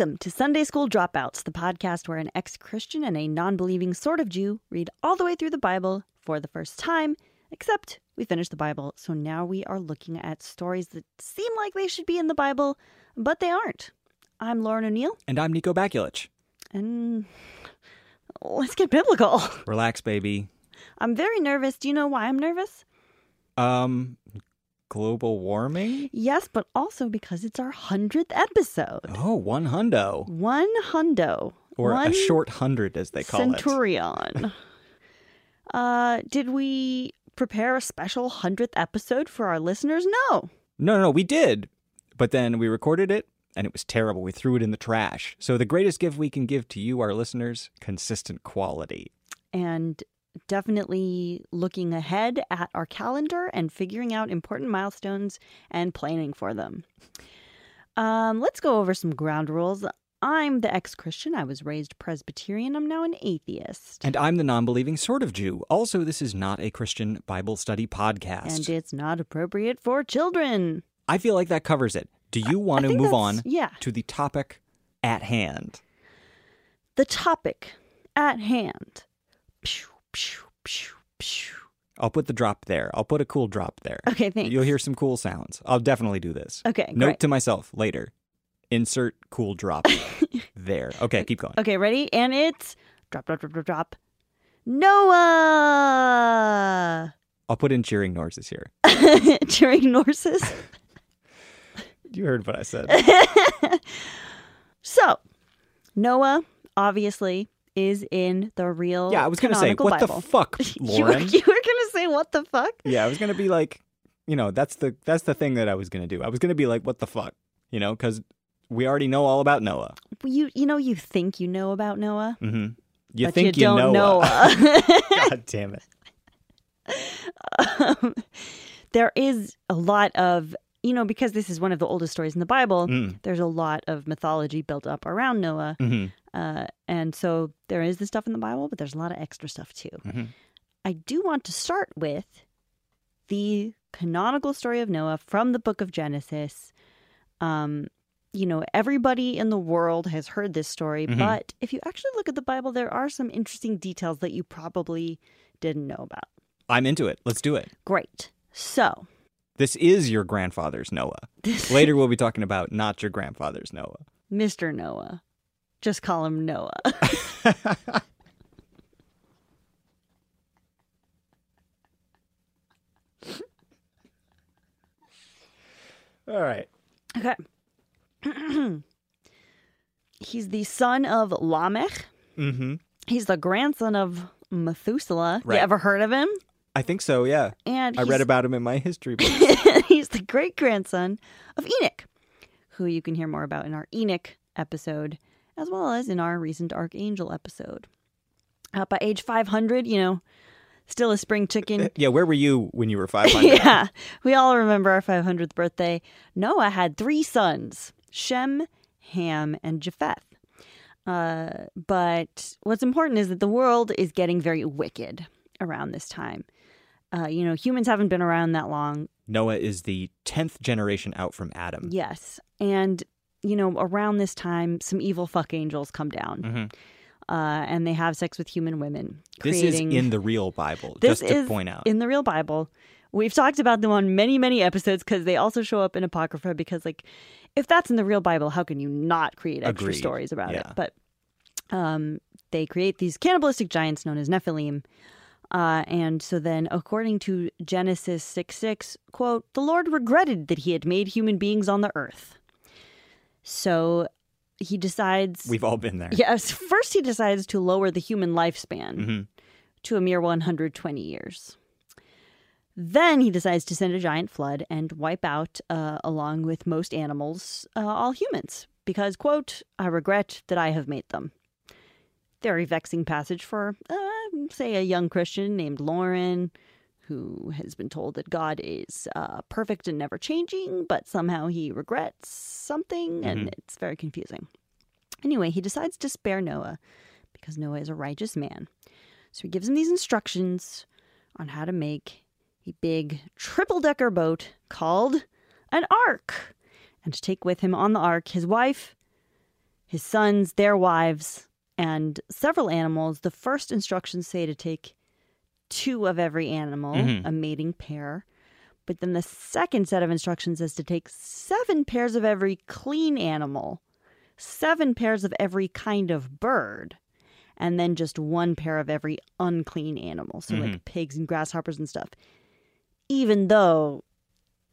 Welcome to Sunday School Dropouts, the podcast where an ex Christian and a non believing sort of Jew read all the way through the Bible for the first time, except we finished the Bible, so now we are looking at stories that seem like they should be in the Bible, but they aren't. I'm Lauren O'Neill, And I'm Nico Bakulich. and let's get biblical. Relax, baby. I'm very nervous. Do you know why I'm nervous? Um, global warming? Yes, but also because it's our 100th episode. Oh, one hundo. One hundo. Or One a short hundred, as they call it. Centurion. uh, did we prepare a special 100th episode for our listeners? No. No, no, no, we did. But then we recorded it, and it was terrible. We threw it in the trash. So the greatest gift we can give to you, our listeners, consistent quality. And definitely looking ahead at our calendar and figuring out important milestones and planning for them. Um, let's go over some ground rules. I'm the ex Christian. I was raised Presbyterian. I'm now an atheist. And I'm the non believing sort of Jew. Also, this is not a Christian Bible study podcast. And it's not appropriate for children. I feel like that covers it. Do you want I to move on Yeah. to the topic at hand? The topic at hand. Pew, pew, pew, pew. I'll put the drop there. I'll put a cool drop there. Okay, thanks. You'll hear some cool sounds. I'll definitely do this. Okay, Note great. to myself later. Insert cool drop there. Okay, keep going. Okay, ready? And it's drop, drop, drop, drop, drop. Noah! I'll put in cheering noises here. Cheering Norses. You heard what I said. So, Noah, obviously, is in the real Yeah, I was gonna say, what Bible. the fuck, Lauren? you were gonna say what the fuck? yeah, I was gonna be like, you know, that's the that's the thing that I was gonna do. I was gonna be like, what the fuck, you know, because we already know all about Noah. You you know you think you know about Noah, hmm You but think you don't know? Noah. God damn it. um, there is a lot of you know because this is one of the oldest stories in the bible Mm. there's a lot of mythology built up around noah hmm uh, and so there is the stuff in the bible but there's a lot of extra stuff too Mhm. i do want to start with the canonical story of noah from the book of genesis um, you know everybody in the world has heard this story Mhm. but if you actually look at the bible there are some interesting details that you probably didn't know about I'm into it. Let's do it. great so This is your grandfather's Noah. Later, we'll be talking about not your grandfather's Noah. Mr. Noah. Just call him Noah. All right. okay. He's the son of Lamech. Mm-hmm. He's the grandson of Methuselah. Right. You ever heard of him? I think so. Yeah, And I read about him in my history book. he's the great grandson of Enoch, who you can hear more about in our Enoch episode, as well as in our recent Archangel episode. Uh, by age 500, you know, still a spring chicken. yeah, where were you when you were 500? yeah, we all remember our 500th birthday. Noah had three sons Shem, Ham, and Japheth. Uh, but what's important is that the world is getting very wicked around this time. Uh, you know, humans haven't been around that long. Noah is the 10th generation out from Adam. Yes. And, you know, around this time, some evil fuck angels come down Mhm. uh, and they have sex with human women. This is in the real Bible, This just to is point out. in the real Bible. We've talked about them on many, many episodes because they also show up in Apocrypha. Because, like, if that's in the real Bible, how can you not create extra Agreed. stories about it? But um, they create these cannibalistic giants known as Nephilim. Uh, and so then, according to Genesis 6 6, quote, the Lord regretted that he had made human beings on the earth. So he decides. We've all been there. Yes, first he decides to lower the human lifespan Mhm. to a mere 120 years. Then he decides to send a giant flood and wipe out, uh, along with most animals, uh, all humans. Because, quote, I regret that I have made them. Very vexing passage for, uh, say, a young Christian named Lauren, who has been told that God is uh, perfect and never changing, but somehow he regrets something, and Mhm. it's very confusing. Anyway, he decides to spare Noah because Noah is a righteous man. So he gives him these instructions on how to make a big triple decker boat called an ark and to take with him on the ark his wife, his sons, their wives, and several animals. The first instructions say to take two of every animal, Mhm. a mating pair. But then the second set of instructions is to take seven pairs of every clean animal, seven pairs of every kind of bird, and then just one pair of every unclean animal. So, like pigs and grasshoppers and stuff. Even though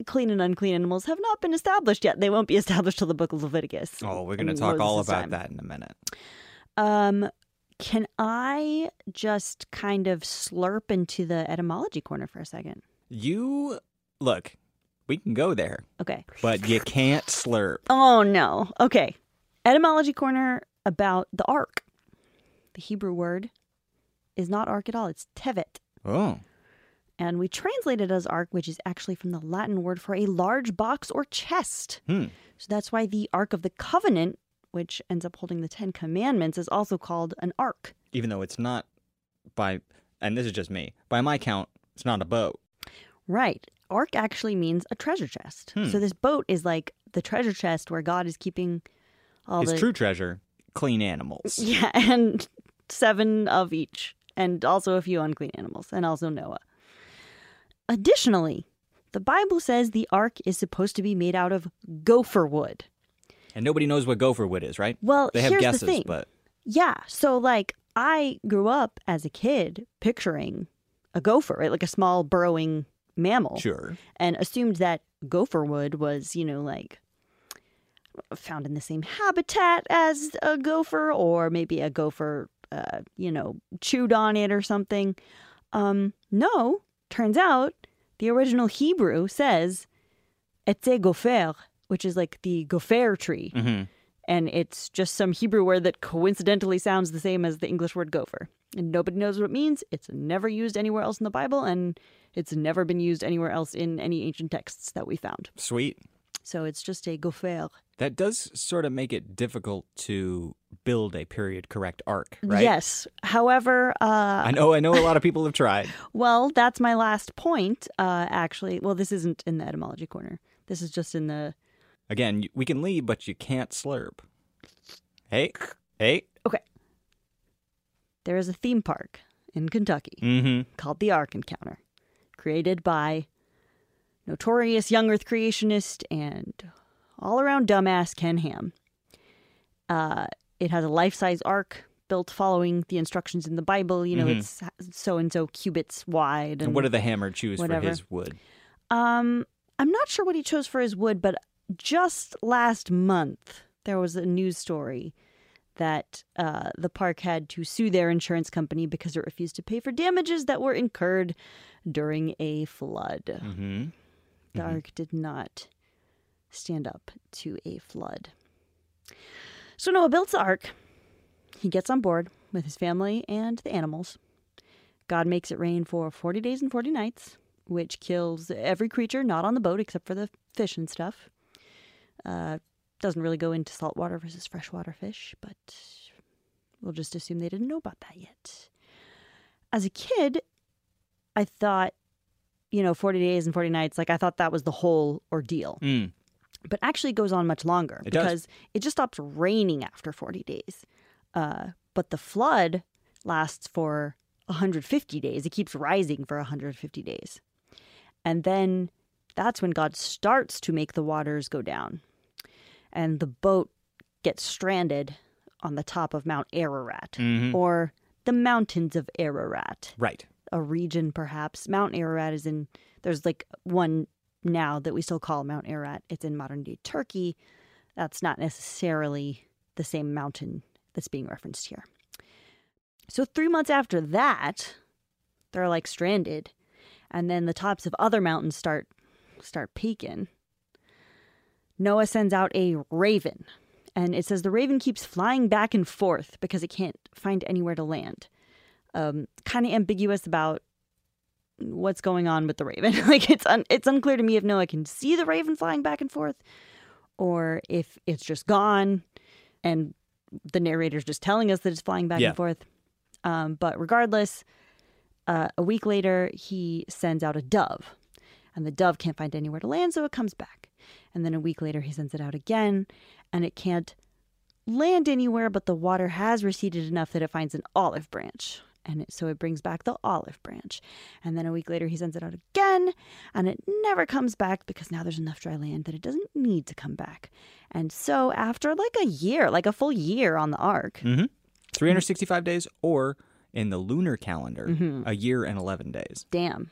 clean and unclean animals have not been established yet, they won't be established till the book of Leviticus. Oh, we're going to talk all about time. that in a minute. Um, can I just kind of slurp into the etymology corner for a second? You look, we can go there, Okay. but you can't slurp. Oh no. Okay. Etymology corner about the ark. The Hebrew word is not ark at all. It's tevet. Oh, And we translate it as ark, which is actually from the Latin word for a large box or chest. hmm. So that's why the Ark of the Covenant, which ends up holding the Ten Commandments, is also called an ark. Even though it's not by, and this is just me, by my count, it's not a boat. Right. Ark actually means a treasure chest. Hmm. So this boat is like the treasure chest where God is keeping all His the true treasure, clean animals. Yeah, and seven of each, and also a few unclean animals, and also Noah. Additionally, the Bible says the ark is supposed to be made out of gopher wood. And nobody knows what gopher wood is, right? Well, They have here's guesses, the thing. but Yeah, so like I grew up as a kid picturing a gopher, right? Like a small burrowing mammal, sure. and assumed that gopher wood was, you know, like found in the same habitat as a gopher, or maybe a gopher, uh, you know, chewed on it or something. Um, no, turns out the original Hebrew says "etze gopher," which is like the gopher tree, hmm and it's just some Hebrew word that coincidentally sounds the same as the English word gopher. And nobody knows what it means. It's never used anywhere else in the Bible, and it's never been used anywhere else in any ancient texts that we found. Sweet. So it's just a gopher. That does sort of make it difficult to build a period correct ark, right? Yes. However, uh, I know. I know. A lot of people have tried. well, that's my last point. Uh, actually, well, this isn't in the etymology corner. This is just in the. Again, we can leave, but you can't slurp. Hey, hey. Okay. There is a theme park in Kentucky Mm-hmm. called the Ark Encounter, created by notorious young Earth creationist and all around dumbass Ken Ham. Uh, it has a life size ark built following the instructions in the Bible. You know, Mhm. it's so and so cubits wide. And, And what did the hammer choose whatever. for his wood? um, I'm not sure what he chose for his wood, but just last month there was a news story that uh, the park had to sue their insurance company because it refused to pay for damages that were incurred during a flood. Mm-hmm. The ark did not stand up to a flood. So Noah builds the ark. He gets on board with his family and the animals. God makes it rain for 40 days and 40 nights, which kills every creature not on the boat except for the fish and stuff. Uh, doesn't really go into saltwater versus freshwater fish, but we'll just assume they didn't know about that yet. As a kid, I thought, you know, 40 days and 40 nights, like I thought that was the whole ordeal. Mm. But actually, it goes on much longer It does. because it just stops raining after 40 days. Uh, but the flood lasts for 150 days. It keeps rising for 150 days. And then that's when God starts to make the waters go down. And the boat gets stranded on the top of Mount Ararat Mhm. or the mountains of Ararat Right. a region perhaps. Mount Ararat is in there's like one now that we still call Mount Ararat. It's in modern day Turkey. That's not necessarily the same mountain that's being referenced here. So 3 months after that, they're like stranded and then the tops of other mountains start start peaking. Noah sends out a raven and it says the raven keeps flying back and forth because it can't find anywhere to land um, kind of ambiguous about what's going on with the raven. like it's un- it's unclear to me if Noah can see the raven flying back and forth, or if it's just gone, and the narrator's just telling us that it's flying back Yeah. and forth. Um, but regardless, uh, a week later he sends out a dove, and the dove can't find anywhere to land, so it comes back. And then a week later he sends it out again, and it can't land anywhere, but the water has receded enough that it finds an olive branch. And it, so it brings back the olive branch. And then a week later, he sends it out again, and it never comes back because now there's enough dry land that it doesn't need to come back. And so, after like a year, like a full year on the ark, Mm-hmm. 365 days, or in the lunar calendar, Mm-hmm. a year and 11 days. damn,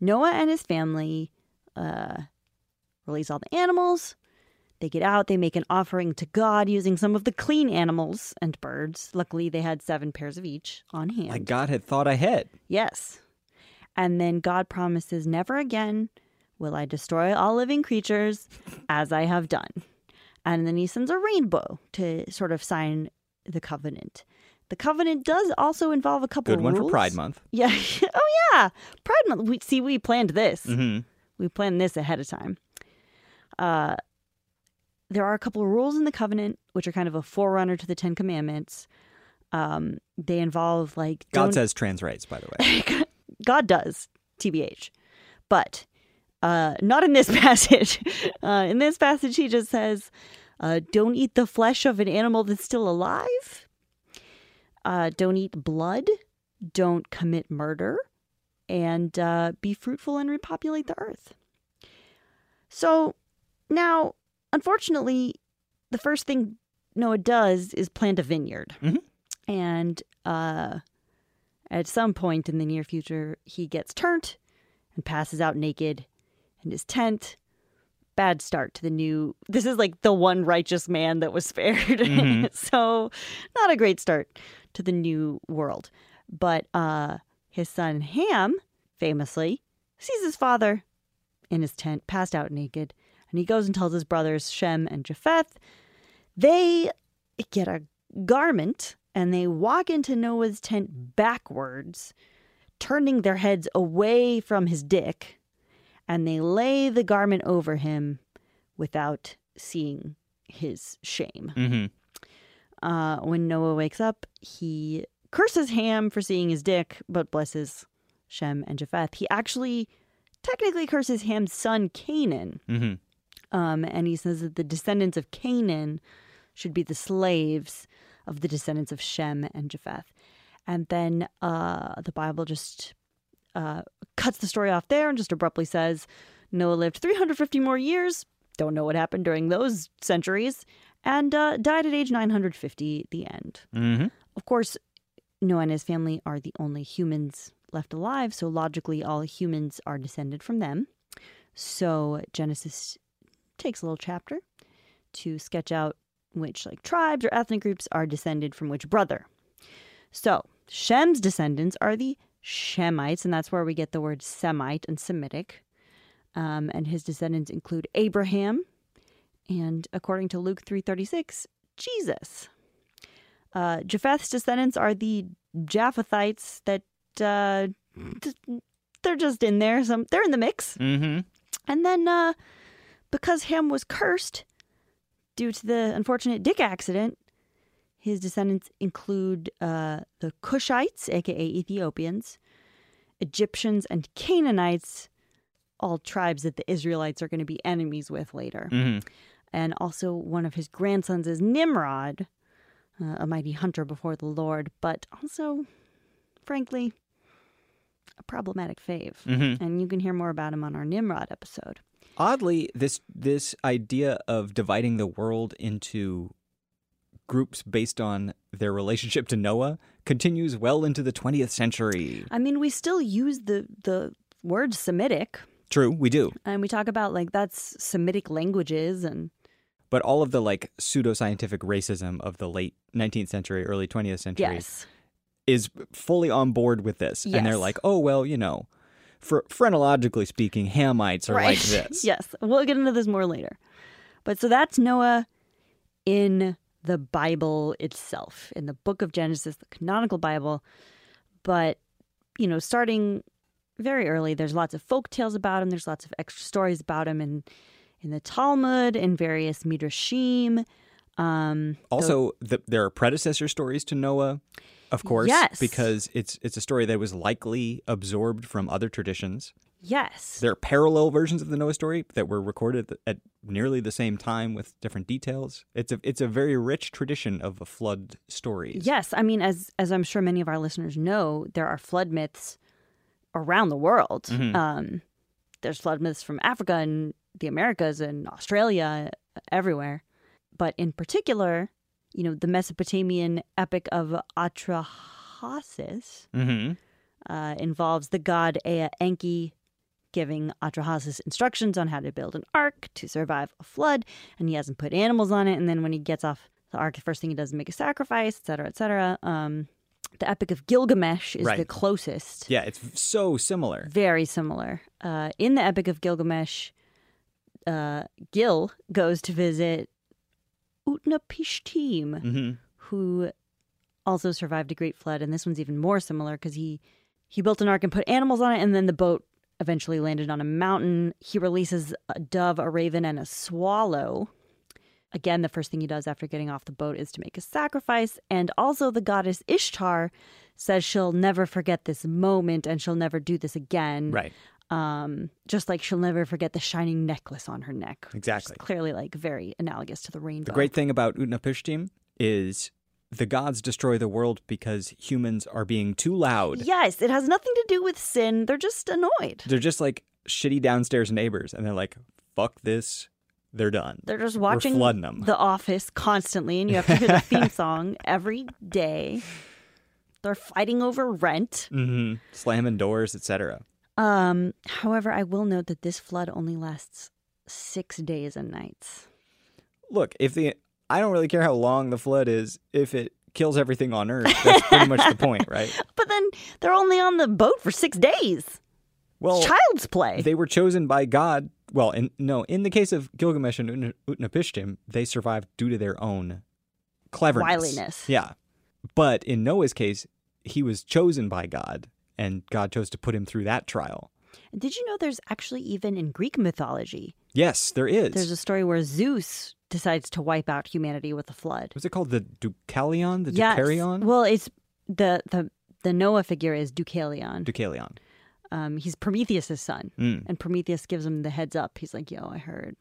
Noah and his family uh, release all the animals. They get out, they make an offering to God using some of the clean animals and birds. Luckily, they had seven pairs of each on hand. Like God had thought ahead. Yes. And then God promises, Never again will I destroy all living creatures as I have done. And then he sends a rainbow to sort of sign the covenant. The covenant does also involve a couple Good one for. Pride Month. Yeah. oh, yeah. Pride Month. We, see, we planned this. Mm-hmm. We planned this ahead of time. Uh, there are a couple of rules in the covenant, which are kind of a forerunner to the Ten Commandments. Um, they involve like God don't- says trans rights, by the way. God does, TBH. But uh, not in this passage. Uh, in this passage, he just says, uh, don't eat the flesh of an animal that's still alive. Uh, don't eat blood. Don't commit murder. And uh, be fruitful and repopulate the earth. So now, unfortunately, the first thing Noah does is plant a vineyard. Mhm. And uh, at some point in the near future, he gets turned and passes out naked in his tent. Bad start to the new. This is like the one righteous man that was spared. Mhm. so, not a great start to the new world. But uh, his son Ham, famously, sees his father in his tent, passed out naked, and he goes and tells his brothers Shem and Japheth. They get a garment and they walk into Noah's tent backwards, turning their heads away from his dick, and they lay the garment over him without seeing his shame. Mm-hmm. Uh, when Noah wakes up, he curses Ham for seeing his dick, but blesses Shem and Japheth. He actually technically curses Ham's son Canaan, Mm-hmm. Um, and he says that the descendants of Canaan should be the slaves of the descendants of Shem and Japheth. And then uh, the Bible just uh, cuts the story off there and just abruptly says Noah lived 350 more years. Don't know what happened during those centuries. And uh, died at age 950, the end. Mm-hmm. Of course, Noah and his family are the only humans left alive, so logically, all humans are descended from them. So Genesis takes a little chapter to sketch out which like tribes or ethnic groups are descended from which brother. So Shem's descendants are the Shemites, and that's where we get the word Semite and Semitic. Um, and his descendants include Abraham, and according to Luke three thirty six, Jesus. Uh, Japheth's descendants are the Japhethites that uh, d- they're just in there. Some they're in the mix. Mm-hmm. And then uh, because Ham was cursed due to the unfortunate dick accident, his descendants include uh, the Cushites, aka Ethiopians, Egyptians, and Canaanites, all tribes that the Israelites are going to be enemies with later. Mm-hmm. And also, one of his grandsons is Nimrod, uh, a mighty hunter before the Lord, but also, frankly, a problematic fave. Mm-hmm. And you can hear more about him on our Nimrod episode. Oddly, this this idea of dividing the world into groups based on their relationship to Noah continues well into the 20th century. I mean, we still use the the word Semitic, True, we do. and we talk about like that's Semitic languages, and But all of the like pseudoscientific racism of the late 19th century, early 20th century yes, is fully on board with this. And they're like, oh, well, you know, for phrenologically speaking, Hamites are like this. yes, we'll get into this more later. But so that's Noah in the Bible itself, in the book of Genesis, the canonical Bible. But, you know, starting very early, there's lots of folk tales about him, there's lots of extra stories about him in, in the Talmud and various midrashim. Um, Also, the, there are predecessor stories to Noah, of course, Yes. because it's it's a story that was likely absorbed from other traditions. Yes. There are parallel versions of the Noah story that were recorded at nearly the same time with different details. It's a it's a very rich tradition of flood stories. Yes, I mean, as as I'm sure many of our listeners know, there are flood myths around the world. Mhm. Um, there's flood myths from Africa and the Americas and Australia, everywhere. But in particular, you know, the Mesopotamian epic of Atrahasis Mm-hmm. uh, involves the god Ea Enki giving Atrahasis instructions on how to build an ark to survive a flood, and he hasn't put animals on it. And then when he gets off the ark, the first thing he does is make a sacrifice, etc., etc. Um, the Epic of Gilgamesh is Right. the closest. Yeah, it's so similar. Very similar. Uh, in the Epic of Gilgamesh, uh, Gil goes to visit Utnapishtim, Mm-hmm. who also survived a great flood and this one's even more similar because he he built an ark and put animals on it and then the boat eventually landed on a mountain he releases a dove a raven and a swallow again the first thing he does after getting off the boat is to make a sacrifice and also the goddess ishtar says she'll never forget this moment and she'll never do this again Right. Um just like she'll never forget the shining necklace on her neck Exactly. clearly like very analogous to the rainbow The great thing about Utnapishtim is the gods destroy the world because humans are being too loud. Yes, it has nothing to do with sin. They're just annoyed. They're just like shitty downstairs neighbors, and they're like, "Fuck this." They're done. They're just watching flooding 'em. The Office constantly, and you have to hear the theme song every day. They're fighting over rent. Mm-hmm. Slamming doors, etc. Um, however, I will note that this flood only lasts six days and nights. Look, if the I don't really care how long the flood is. If it kills everything on Earth, that's pretty much the point, right? But then they're only on the boat for six days. Well, child's play. they were chosen by God. Well, in, no, in the case of Gilgamesh and Utnapishtim, they survived due to their own cleverness, Wiliness. Yeah, but in Noah's case, he was chosen by God, and God chose to put him through that trial. Did you know there's actually even in Greek mythology, Yes, there is. there's a story where Zeus decides to wipe out humanity with a flood. Was it called the Deucalion? The Yes. Deucarion? Well, it's the the the Noah figure is Deucalion. Deucalion. Um, he's Prometheus' son, Mm. and Prometheus gives him the heads up. He's like, "Yo, I heard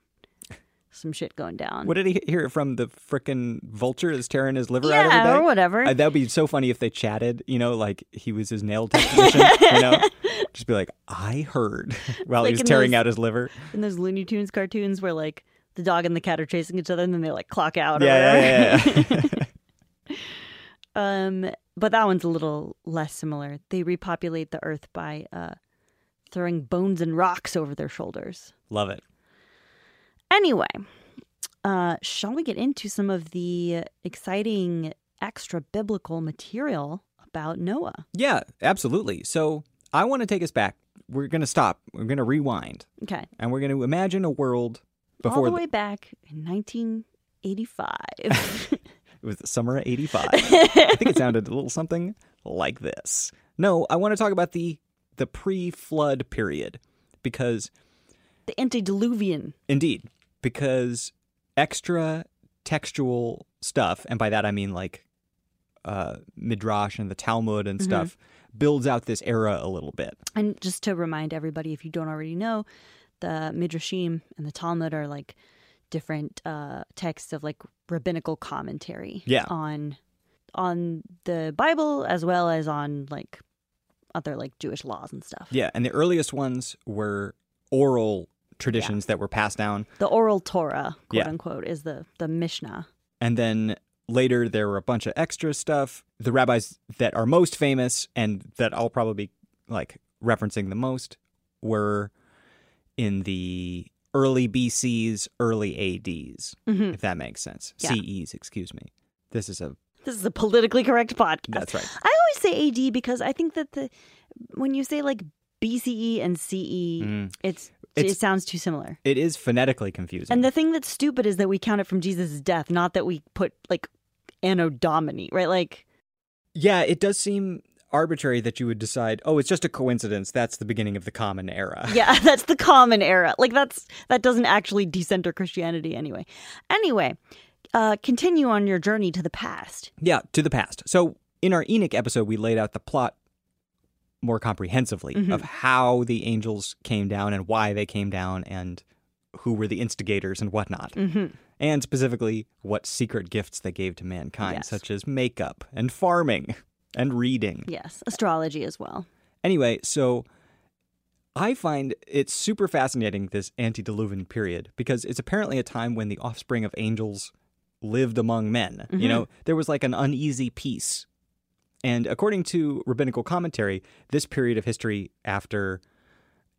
some shit going down." What did he hear from? The frickin' vulture that's tearing his liver out yeah, every day? or whatever. Uh, that would be so funny if they chatted, you know, like he was his nail technician, you know? Just be like, I heard while Like he was tearing those- out his liver. in those Looney Tunes cartoons where like the dog and the cat are chasing each other, and then they like clock out. or Yeah, yeah, yeah, yeah. Um, but that one's a little less similar. They repopulate the earth by uh, throwing bones and rocks over their shoulders. Love it. Anyway, uh, shall we get into some of the exciting extra biblical material about Noah? Yeah, absolutely. So I want to take us back. We're going to stop. We're going to rewind. Okay, And we're going to imagine a world all before the the- way back in 1985. it was the summer of 85. I think it sounded a little something like this. No, I want to talk about the the pre-flood period because the antediluvian. Indeed, because extra textual stuff, and by that I mean like uh, Midrash and the Talmud and stuff, builds out this era a little bit. And just to remind everybody, if you don't already know, the Midrashim and the Talmud are like different uh, texts of like rabbinical commentary Yeah. on on the Bible as well as on like other like Jewish laws and stuff. Yeah, and the earliest ones were oral traditions that were passed down, The oral Torah, quote Yeah. unquote, is the the Mishnah. and then later there were a bunch of extra stuff. The rabbis that are most famous and that I'll probably be like referencing the most were in the early BCs, early ADs, Mhm. if that makes sense. Yeah. CEs, excuse me. This is a This is a politically correct podcast. that's right. I always say AD because I think that the when you say like BCE and CE, Mm. It's- it sounds too similar. It is phonetically confusing. And the thing that's stupid is that we count it from Jesus' death, not that we put like Anno Domini, right? Like, yeah, it does seem arbitrary that you would decide, oh, it's just a coincidence. That's the beginning of the common era. yeah, that's the common era. Like, that's that doesn't actually decenter Christianity anyway. Anyway, uh, continue on your journey to the past. Yeah, to the past. So in our Enoch episode, we laid out the plot more comprehensively of how the angels came down and why they came down and who were the instigators and whatnot. Mm-hmm. And specifically, what secret gifts they gave to mankind, Yes. such as makeup and farming and reading. Yes, astrology as well. Anyway, so I find it super fascinating, this antediluvian period, because it's apparently a time when the offspring of angels lived among men. You know, there was like an uneasy peace. And according to rabbinical commentary, this period of history after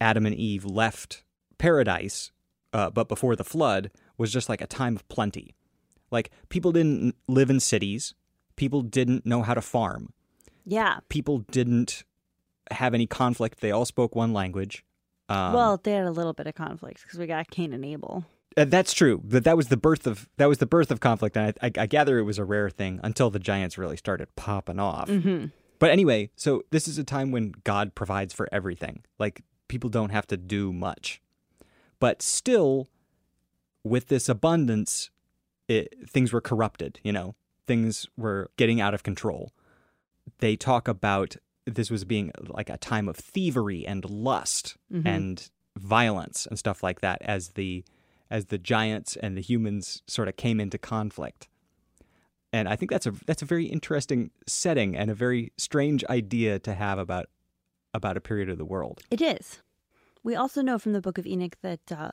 Adam and Eve left paradise, uh, but before the flood, was just like a time of plenty. Like people didn't live in cities, people didn't know how to farm, Yeah. people didn't have any conflict. They all spoke one language. Um, well, they had a little bit of conflict because we got Cain and Abel. Uh, that's true. But that was the birth of that was the birth of conflict, and I, I, I gather it was a rare thing until the giants really started popping off. Mm-hmm. But anyway, so this is a time when God provides for everything. Like people don't have to do much, but still, with this abundance, it, things were corrupted. You know, things were getting out of control. They talk about this was being like a time of thievery and lust Mhm. and violence and stuff like that as the as the giants and the humans sort of came into conflict. And I think that's a that's a very interesting setting and a very strange idea to have about about a period of the world. It is. We also know from the Book of Enoch that uh,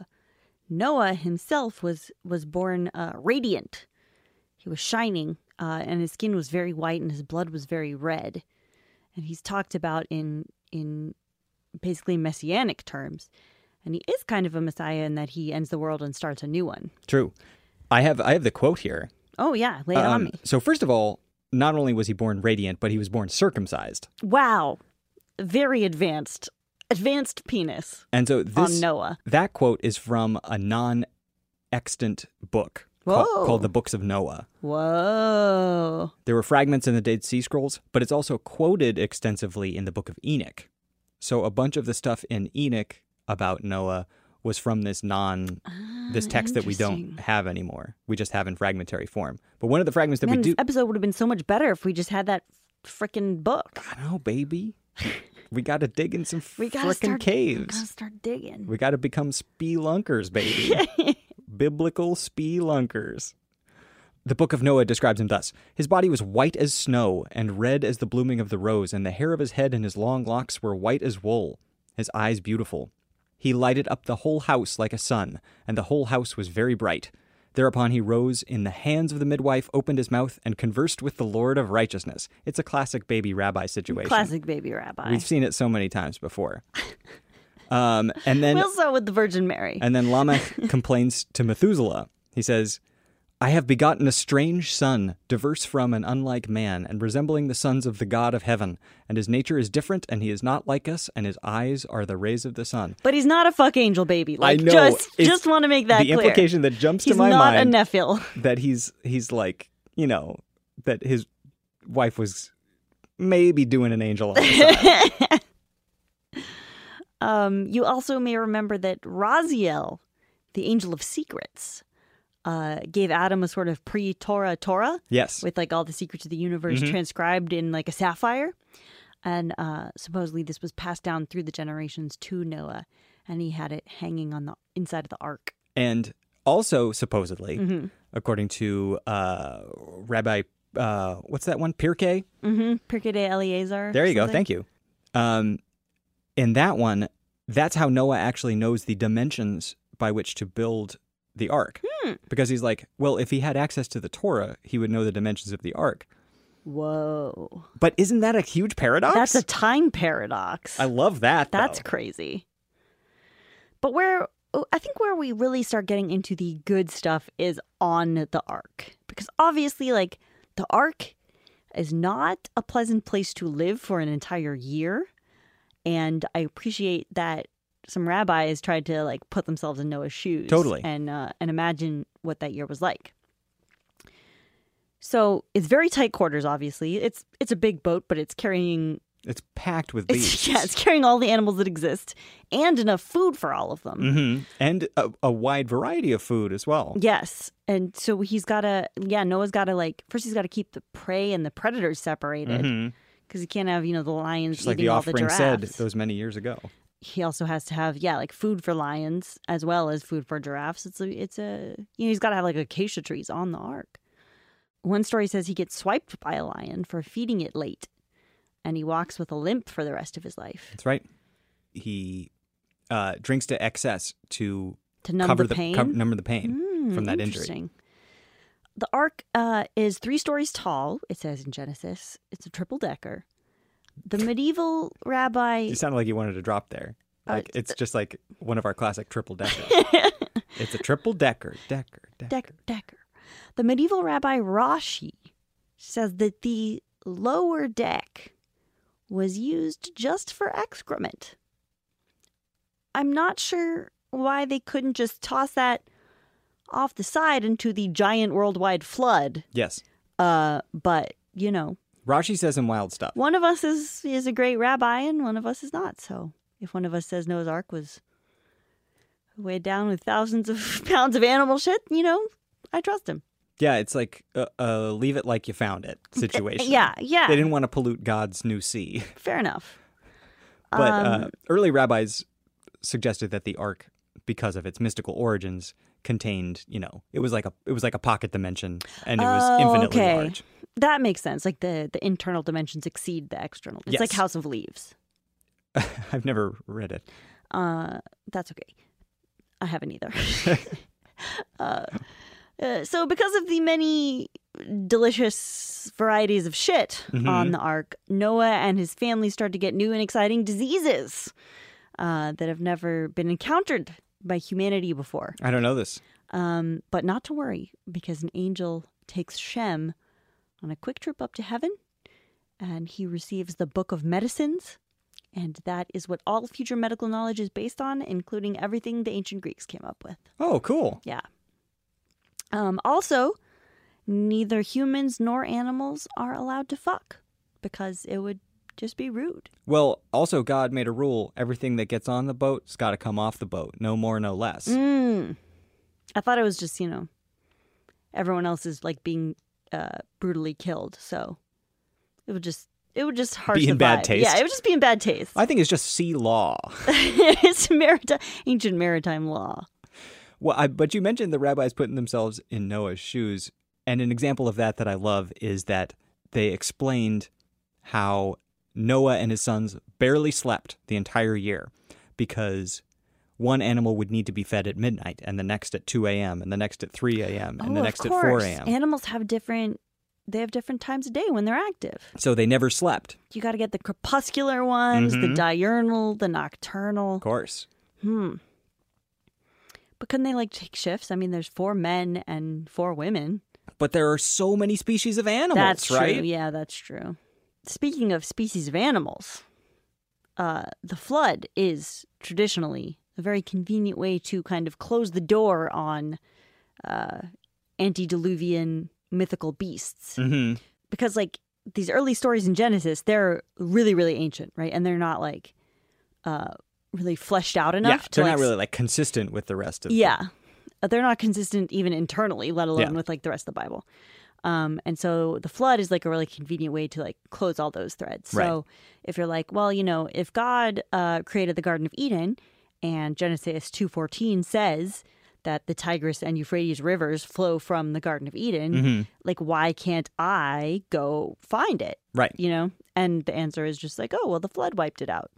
Noah himself was was born uh, radiant. He was shining, uh, and his skin was very white, and his blood was very red. And he's talked about in in basically messianic terms. And he is kind of a messiah in that he ends the world and starts a new one. True. I have I have the quote here. Oh yeah, lay it on Um, me. So first of all, not only was he born radiant, but he was born circumcised. Wow, very advanced, advanced penis And so on this Noah. that quote is from a non-extant book ca- called the Books of Noah. Whoa. There were fragments in the Dead Sea Scrolls, but it's also quoted extensively in the Book of Enoch. So a bunch of the stuff in Enoch about Noah was from this non this text that we don't Ah, have anymore. We just have in fragmentary form. But one of the fragments that Man, we do this episode would have been so much better if we just had that freaking book. I know, baby. we got to dig in some freaking start We gotta start digging. We got to become spelunkers, baby. Biblical spelunkers. The book of Noah describes him thus His body was white as snow and red as the blooming of the rose, and the hair of his head and his long locks were white as wool, his eyes beautiful. He lighted up the whole house like a sun, and the whole house was very bright. Thereupon he rose in the hands of the midwife, opened his mouth, and conversed with the Lord of righteousness. It's a classic baby rabbi situation. Classic baby rabbi. We've seen it so many times before. Um, and then we also with the Virgin Mary. and then Lamech complains to Methuselah. He says, I have begotten a strange son, diverse from and unlike man, and resembling the sons of the God of heaven. And his nature is different, and he is not like us, and his eyes are the rays of the sun. but he's not a fuck angel baby. Like, I know. Just, It's- just want to make that clear. the clear. implication that jumps he's to my mind. He's not a Nephil. that he's he's like, you know, that his wife was maybe doing an angel on the side. Um, you also may remember that Raziel, the angel of secrets, uh, gave Adam a sort of pre-Torah Torah yes. with like all the secrets of the universe Mm-hmm. transcribed in like a sapphire, and uh, supposedly this was passed down through the generations to Noah, and he had it hanging on the inside of the ark. And also, supposedly, Mm-hmm. according to uh, Rabbi, uh, what's that one? Pirkei? Mm-hmm. Pirkei de Eleazar. There you go. Thank you. Um, in that one, that's how Noah actually knows the dimensions by which to build the ark. Hmm. Because he's like, well, if he had access to the Torah, he would know the dimensions of the ark. Whoa, But isn't that a huge paradox? that's a time paradox. I love that. That's though. crazy. But where oh, I think where we really start getting into the good stuff is on the ark. Because obviously like the ark is not a pleasant place to live for an entire year. And I appreciate that some rabbis tried to like put themselves in Noah's shoes Totally. and uh, and imagine what that year was like. So it's very tight quarters. Obviously, it's it's a big boat, but it's carrying It's packed with it's, beasts. yeah, it's carrying all the animals that exist and enough food for all of them. hmm And a, a wide variety of food as well. Yes. And so he's got to, yeah, Noah's got to like, first he's got to keep the prey and the predators separated Mhm. because you can't have you know the lions Just like eating the all the giraffes. said those many years ago. He also has to have yeah like food for lions as well as food for giraffes. It's a it's a you know he's got to have like acacia trees on the ark. One story says he gets swiped by a lion for feeding it late and he walks with a limp for the rest of his life. That's right. He uh, drinks to excess to to numb cover the pain? number the pain Hmm, from that injury. the ark uh, is three stories tall it says in genesis. It's a triple decker the medieval rabbi You sounded like you wanted to drop there. Uh, it's just like one of our classic triple deckers. it's a triple decker, decker, decker. Decker, Decker. The medieval rabbi Rashi says that the lower deck was used just for excrement. I'm not sure why they couldn't just toss that off the side into the giant worldwide flood. Yes. Uh, but you know, Rashi says some wild stuff. one of us is is a great rabbi and one of us is not. So if one of us says Noah's Ark was weighed down with thousands of pounds of animal shit, you know, I trust him. Yeah, it's like a, a leave it like you found it situation. Yeah, yeah. They didn't want to pollute God's new sea. Fair enough. But uh, Um, early rabbis suggested that the ark, because of its mystical origins, contained, you know, it was like a it was like a pocket dimension and it was Oh, infinitely okay. large. That makes sense. Like the the internal dimensions exceed the external. It's like House of Leaves. I've never read it. Uh, that's okay. I haven't either. uh, uh, so, because of the many delicious varieties of shit Mhm. on the ark, Noah and his family start to get new and exciting diseases uh, that have never been encountered by humanity before. I don't know this. Um, but not to worry, because an angel takes Shem on a quick trip up to heaven, and he receives the book of medicines. And that is what all future medical knowledge is based on, including everything the ancient Greeks came up with. Oh, cool. Yeah. Um, also, neither humans nor animals are allowed to fuck because it would just be rude. Well, also God made a rule: everything that gets on the boat's got to come off the boat. No more, no less. Mm. I thought it was just, you know, everyone else is like being uh, brutally killed. So it would just, it would just harsh Be in bad vibe. taste? Yeah, it would just be in bad taste. I think it's just sea law. it's maritime, ancient maritime law. Well, I, but you mentioned the rabbis putting themselves in Noah's shoes, and an example of that that I love is that they explained how Noah and his sons barely slept the entire year because one animal would need to be fed at midnight, and the next at 2 a.m., and the next at 3 a.m., and oh, the next at 4 a.m. Animals have different, they have different times of day when they're active. so they never slept, You got to get the crepuscular ones, the Mhm. diurnal, the nocturnal. of course. Hmm. But couldn't they like take shifts? I mean, there's four men and four women. But there are so many species of animals, that's right? true. Yeah, that's true. Speaking of species of animals, uh, the flood is traditionally a very convenient way to kind of close the door on uh, antediluvian mythical beasts. hmm Because, like, these early stories in Genesis, they're really, really ancient, right? And they're not like uh, really fleshed out enough Yeah, they're like, not really like consistent with the rest of. the- yeah. Uh, They're not consistent even internally, let alone Yeah. with like the rest of the Bible. Um, and so the flood is like a really convenient way to like close all those threads. Right. So if you're like, well, you know, if God uh, created the Garden of Eden and Genesis 2.14 says that the Tigris and Euphrates rivers flow from the Garden of Eden, Mhm. like why can't I go find it? Right. you know? And the answer is just like, oh, well, the flood wiped it out.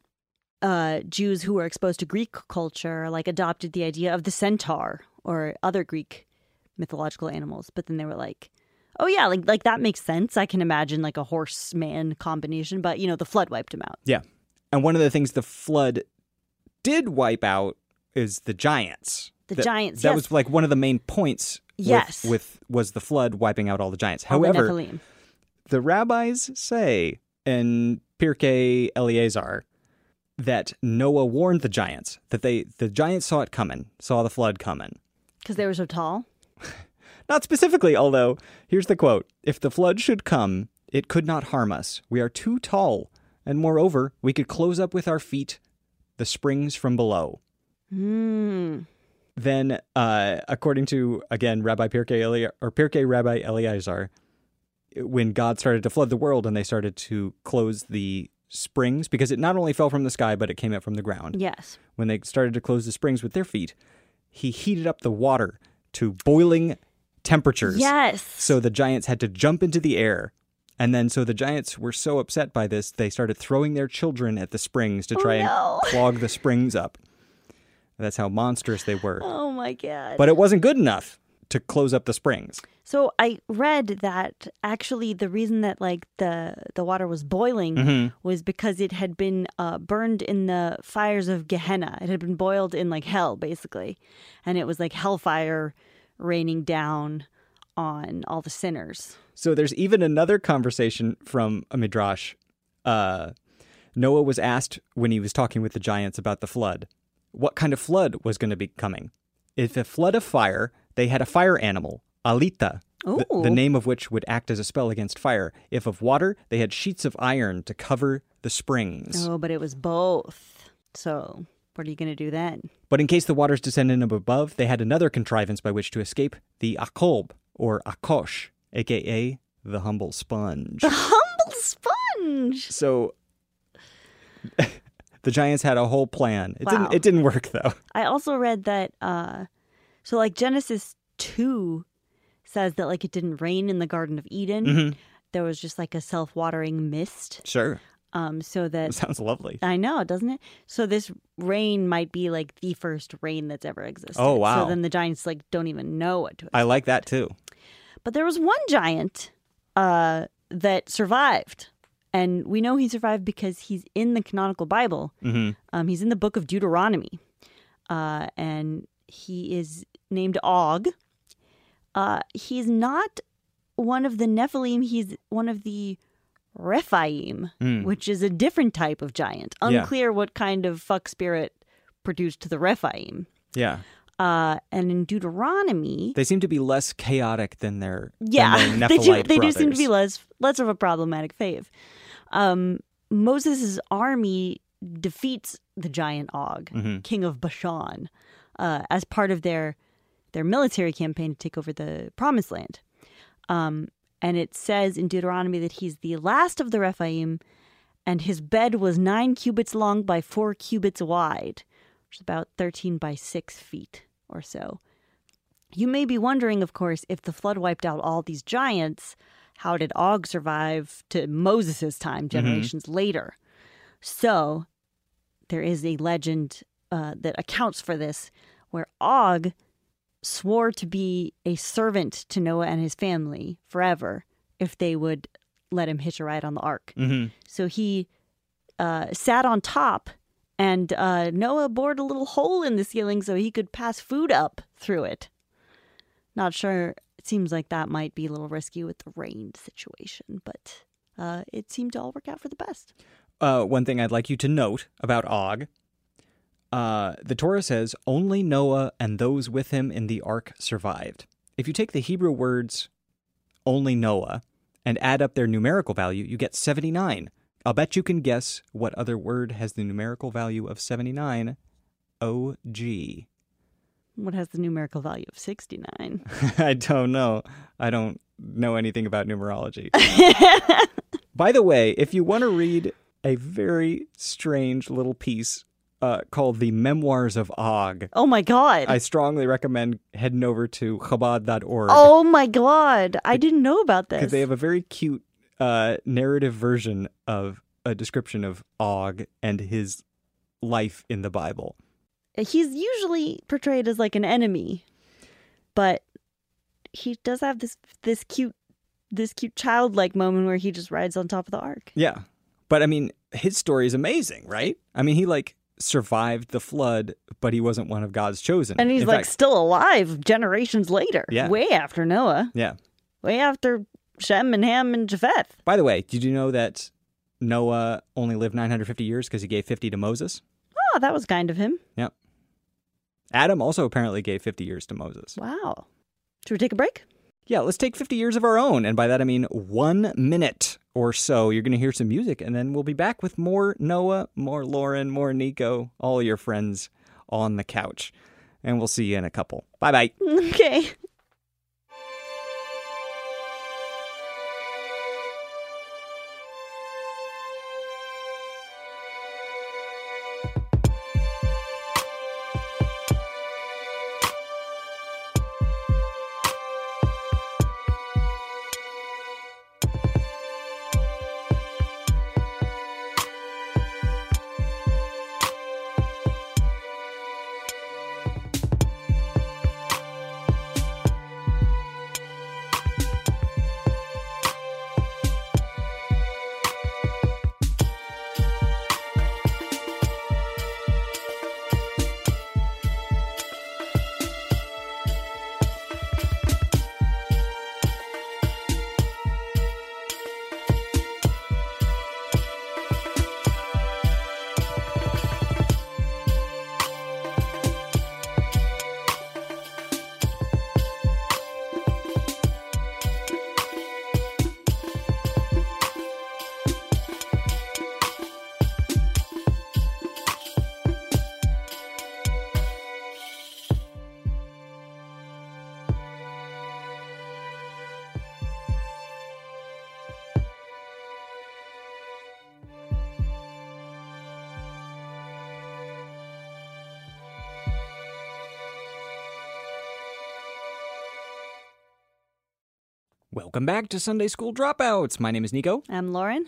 Uh, Jews who were exposed to Greek culture like adopted the idea of the centaur or other Greek mythological animals, but then they were like, oh yeah, like like that makes sense. I can imagine like a horse man combination, but you know, the flood wiped them out. Yeah. And one of the things the flood did wipe out is the giants. The That- giants, That yes. was like one of the main points. with- Yes. With, was the flood wiping out all the giants. All the However, Nephilim. the rabbis say in Pirkei Eleazar that Noah warned the giants that they the giants saw it coming, saw the flood coming. because they were so tall. Not specifically, although here's the quote: "If the flood should come, it could not harm us. We are too tall, and moreover, we could close up with our feet the springs from below." Hmm. Then, uh, according to again Rabbi Pirkei Eli- or Pirkei Rabbi Eleazar, when God started to flood the world and they started to close the springs because it not only fell from the sky but it came up from the ground. Yes. When they started to close the springs with their feet, he heated up the water to boiling temperatures. Yes. So the giants had to jump into the air. And then, so the giants were so upset by this, they started throwing their children at the springs to try Oh, no. and clog the springs up. That's how monstrous they were. Oh my god. But it wasn't good enough to close up the springs. So I read that actually the reason that like the the water was boiling Mm-hmm. was because it had been uh, burned in the fires of Gehenna. It had been boiled in like hell, basically, and it was like hellfire raining down on all the sinners. So there's even another conversation from a midrash. Uh, Noah was asked when he was talking with the giants about the flood, what kind of flood was going to be coming. If a flood of fire, they had a fire animal, alita, the, the name of which would act as a spell against fire. If of water, they had sheets of iron to cover the springs. Oh, but it was both. So what are you going to do then? But in case the waters descended above, they had another contrivance by which to escape the akob, or akosh, aka the humble sponge. The humble sponge. So the Giants had a whole plan. It Wow. didn't it didn't work though. I also read that uh so like Genesis 2 says that like it didn't rain in the garden of Eden. Mhm. There was just like a self-watering mist. Sure. Um so that Sounds lovely. I know, doesn't it? So this rain might be like the first rain that's ever existed. Oh, wow. So then the giants like don't even know what to expect. I like that too. But there was one giant uh that survived. And we know he survived because he's in the canonical Bible. hmm Um, he's in the book of Deuteronomy, uh, and he is named Og. Uh, he's not one of the Nephilim. He's one of the Rephaim, Mm. which is a different type of giant. Yeah. Unclear what kind of fuck spirit produced the Rephaim. Yeah. Uh, and in Deuteronomy, They seem to be less chaotic than their yeah, than their they do. They do seem to be less less of a problematic fave. Um, Moses' army defeats the giant Og, Mhm. king of Bashan, uh, as part of their their military campaign to take over the Promised Land. Um, and it says in Deuteronomy that he's the last of the Rephaim, and his bed was nine cubits long by four cubits wide, which is about thirteen by six feet or so. You may be wondering, of course, if the flood wiped out all these giants, how did Og survive to Moses' time, generations later? So, there is a legend uh, that accounts for this where Og swore to be a servant to Noah and his family forever if they would let him hitch a ride on the ark. Mhm. So he uh, sat on top, and uh, Noah bored a little hole in the ceiling so he could pass food up through it. Not sure. It seems like that might be a little risky with the rain situation, but uh, it seemed to all work out for the best. Uh, one thing I'd like you to note about Og. Uh, the Torah says only Noah and those with him in the ark survived. If you take the Hebrew words only Noah and add up their numerical value, you get 79. I'll bet you can guess what other word has the numerical value of 79. OG. What has the numerical value of 69? I don't know. I don't know anything about numerology. By the way, if you want to read a very strange little piece uh, called The Memoirs of Og, oh my god. I strongly recommend heading over to chabad.org oh my god. I didn't know about this. because they have a very cute uh, narrative version of a description of Og and his life in the Bible. He's usually portrayed as like an enemy, but he does have this this cute this cute childlike moment where he just rides on top of the ark. Yeah. But I mean, his story is amazing, right? I mean, he like survived the flood, but he wasn't one of God's chosen. And he's In like fact- still alive generations later. Yeah. Way after Noah. yeah. Way after Shem and Ham and Japheth. By the way, did you know that Noah only lived 950 years because he gave 50 to Moses? Oh, that was kind of him. Yep. Adam also apparently gave 50 years to Moses. Wow. Should we take a break? Yeah, let's take 50 years of our own. And by that, I mean one minute or so. You're going to hear some music, and then we'll be back with more Noah, more Lauren, more Nico, all your friends on the couch. And we'll see you in a couple. Bye bye. Okay. Welcome back to Sunday School Dropouts. My name is Nico, I'm Lauren.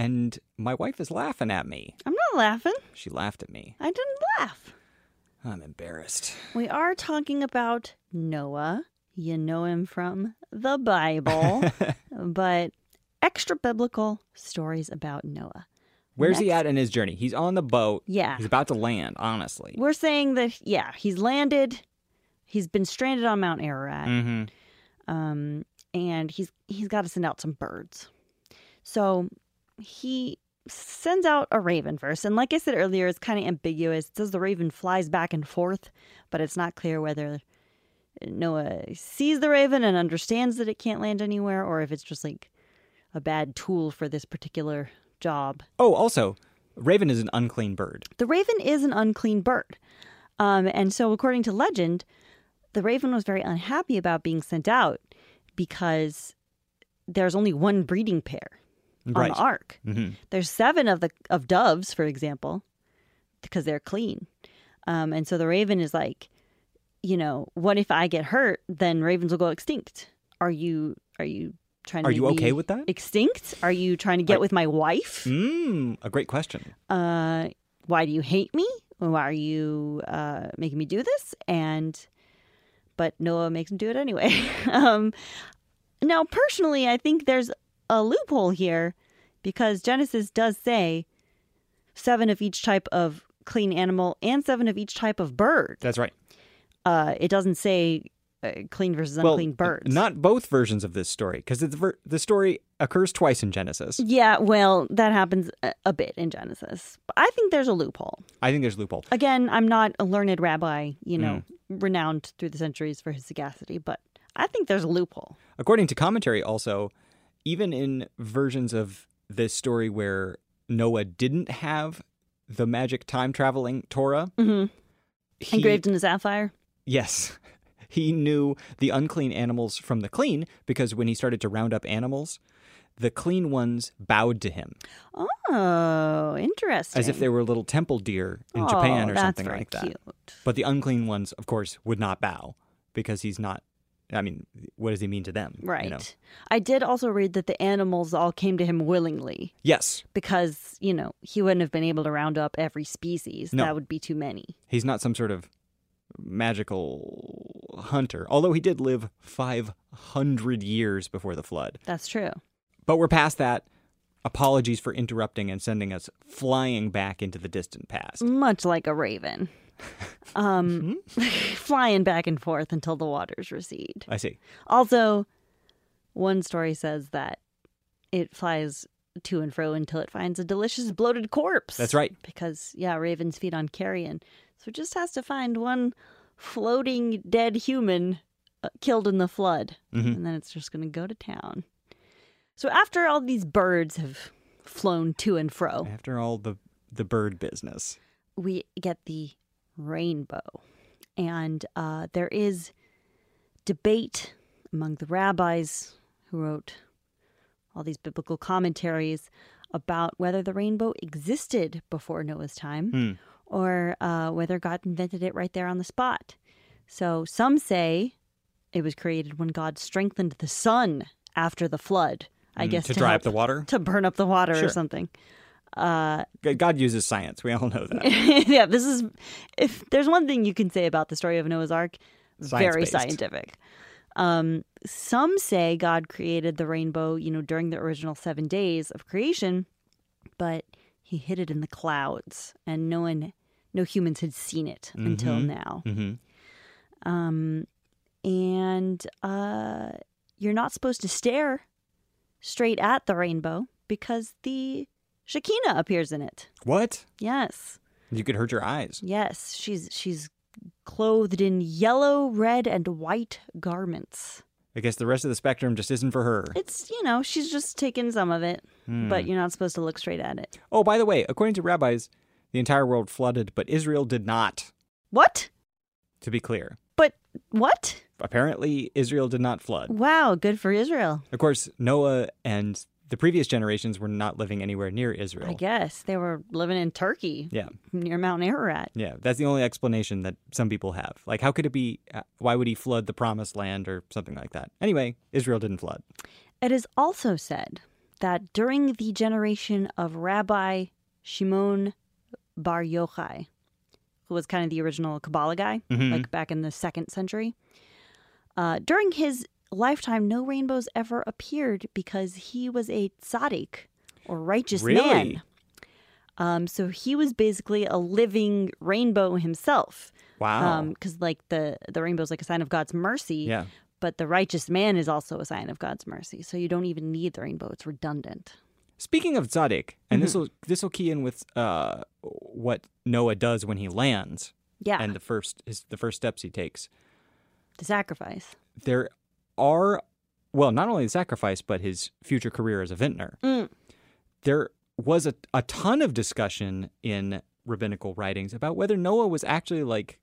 and my wife is laughing at me. I'm not laughing. She laughed at me. I didn't laugh. I'm embarrassed. We are talking about Noah. You know him from the Bible, but extra biblical stories about Noah. Where's he at in his journey? He's on the boat. Yeah. He's about to land, honestly. We're saying that, yeah, he's landed. He's been stranded on Mount Ararat. Mm-hmm. um, and he's he's got to send out some birds. So he sends out a raven first, and like I said earlier, it's kind of ambiguous. It says the raven flies back and forth, but it's not clear whether Noah sees the raven and understands that it can't land anywhere, or if it's just like a bad tool for this particular job. Oh, also, Raven is an unclean bird. The raven is an unclean bird. Um, and so, according to legend, the raven was very unhappy about being sent out because there's only one breeding pair on Right. the ark. hmm There's seven of the of doves, for example, because they're clean. Um, and so the raven is like, you know, what if I get hurt? Then ravens will go extinct. Are you are you trying to Are you okay with that? extinct? Are you trying to get Are- with my wife? Mm, a great question. uh, why do you hate me? Why are you uh, making me do this? And but Noah makes him do it anyway. um, now, personally, I think there's a loophole here because Genesis does say seven of each type of clean animal and seven of each type of bird. That's right. Uh, it doesn't say clean versus unclean birds. Not both versions of this story, because the, the story occurs twice in Genesis. Yeah, well, that happens a, bit in Genesis. But I think there's a loophole. I think there's a loophole. Again, I'm not a learned rabbi, you know, renowned through the centuries for his sagacity, but I think there's a loophole. According to commentary, also, even in versions of this story where Noah didn't have the magic time traveling Torah, hmm he, Engraved in a sapphire. yes, he knew the unclean animals from the clean because when he started to round up animals, the clean ones bowed to him Oh, interesting. as if they were little temple deer in oh, Japan or something like that. Cute. But the unclean ones, of course, would not bow because he's not. I mean, what does he mean to them? you Right. know? I did also read that the animals all came to him willingly Yes, because, you know, he wouldn't have been able to round up every species. No. That would be too many. he's not some sort of magical hunter. Although he did live 500 years before the flood. That's true. But we're past that. Apologies for interrupting and sending us flying back into the distant past. Much like a raven. Um, flying back and forth until the waters recede. I see. Also, one story says that it flies to and fro until it finds a delicious bloated corpse. That's right. Because, yeah, ravens feed on carrion. So it just has to find one floating dead human uh, killed in the flood. Mhm. And then it's just going to go to town. So after all these birds have flown to and fro, After all the the bird business. we get the rainbow. And uh, there is debate among the rabbis who wrote all these biblical commentaries about whether the rainbow existed before Noah's time Hmm. Or uh, whether God invented it right there on the spot. So some say it was created when God strengthened the sun after the flood. I Mm, guess to dry help- up the water. to burn up the water Sure. or something. Uh, God uses science. We all know that. yeah, this is if there's one thing you can say about the story of Noah's Ark, very Science-based. scientific. Um, some say God created the rainbow, you know, during the original seven days of creation, but he hid it in the clouds, and no one, no humans had seen it until Mhm. now. hmm Um, and uh, you're not supposed to stare straight at the rainbow because the Shekinah appears in it. What? Yes. You could hurt your eyes. Yes, she's she's clothed in yellow, red, and white garments. I guess the rest of the spectrum just isn't for her. It's you know she's just taken some of it, Hmm. but you're not supposed to look straight at it. Oh, by the way, according to rabbis, the entire world flooded, but Israel did not. What? To be clear, But what? apparently Israel did not flood. Wow, good for Israel. Of course, Noah and the previous generations were not living anywhere near Israel. I guess they were living in Turkey Yeah. near Mount Ararat. Yeah, that's the only explanation that some people have. Like, how could it be? uh, Why would he flood the promised land or something like that? Anyway, Israel didn't flood. It is also said that during the generation of Rabbi Shimon Bar Yochai, who was kind of the original Kabbalah guy, like back in the second century, uh, during his lifetime, no rainbows ever appeared because he was a tzaddik or righteous Really? man. Um, so he was basically a living rainbow himself. Wow. Because like the the rainbow is like a sign of God's mercy, yeah. but the righteous man is also a sign of God's mercy. So you don't even need the rainbow; it's redundant. Speaking of tzaddik, and this will this will key in with uh, what Noah does when he lands Yeah, and the first his the first steps he takes. the sacrifice. There are well, not only the sacrifice, but his future career as a vintner. Mm. There was a, a ton of discussion in rabbinical writings about whether Noah was actually like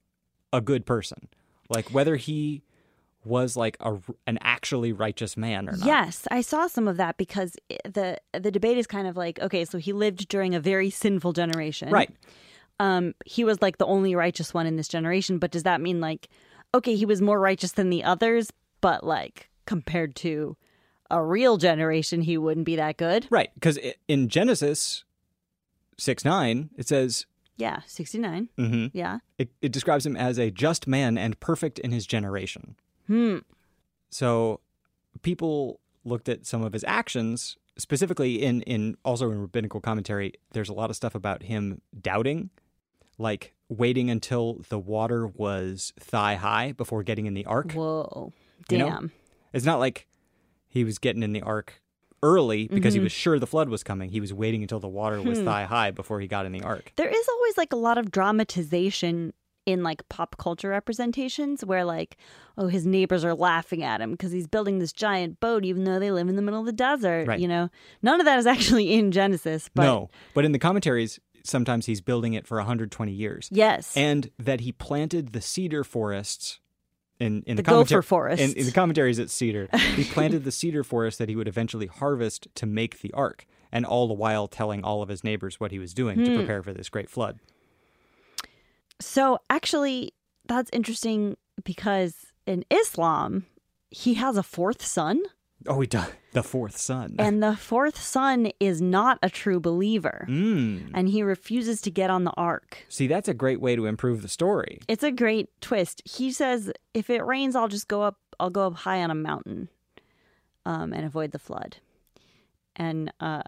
a good person, like whether he was like a an actually righteous man or not. Yes, I saw some of that because the the debate is kind of like okay, so he lived during a very sinful generation, Right. Um, he was like the only righteous one in this generation, but does that mean like okay, he was more righteous than the others, but like compared to a real generation, he wouldn't be that good? Right. Because in Genesis 6 9, it says, Yeah, sixty nine. mhm, Yeah. it, it describes him as a just man and perfect in his generation. Hmm. So people looked at some of his actions, specifically in, in also in rabbinical commentary, there's a lot of stuff about him doubting, like waiting until the water was thigh high before getting in the ark. Whoa. You know? It's not like he was getting in the ark early because Mm-hmm. he was sure the flood was coming. He was waiting until the water was Hmm. thigh high before he got in the ark. There is always like a lot of dramatization in like pop culture representations where like oh his neighbors are laughing at him because he's building this giant boat even though they live in the middle of the desert Right. you know none of that is actually in genesis but no, but in the commentaries, sometimes he's building it for 120 years. yes and that he planted the cedar forests in in The the, gopher forests. In, in the commentaries, it's cedar. he planted the cedar forest that he would eventually harvest to make the ark, and all the while telling all of his neighbors what he was doing Hmm. to prepare for this great flood. so actually that's interesting because in islam he has a fourth son Oh, he does the fourth son. and the fourth son is not a true believer mm. and he refuses to get on the ark See, that's a great way to improve the story. It's a great twist. He says, "If it rains, I'll just go up. I'll go up high on a mountain, um, and avoid the flood." And uh,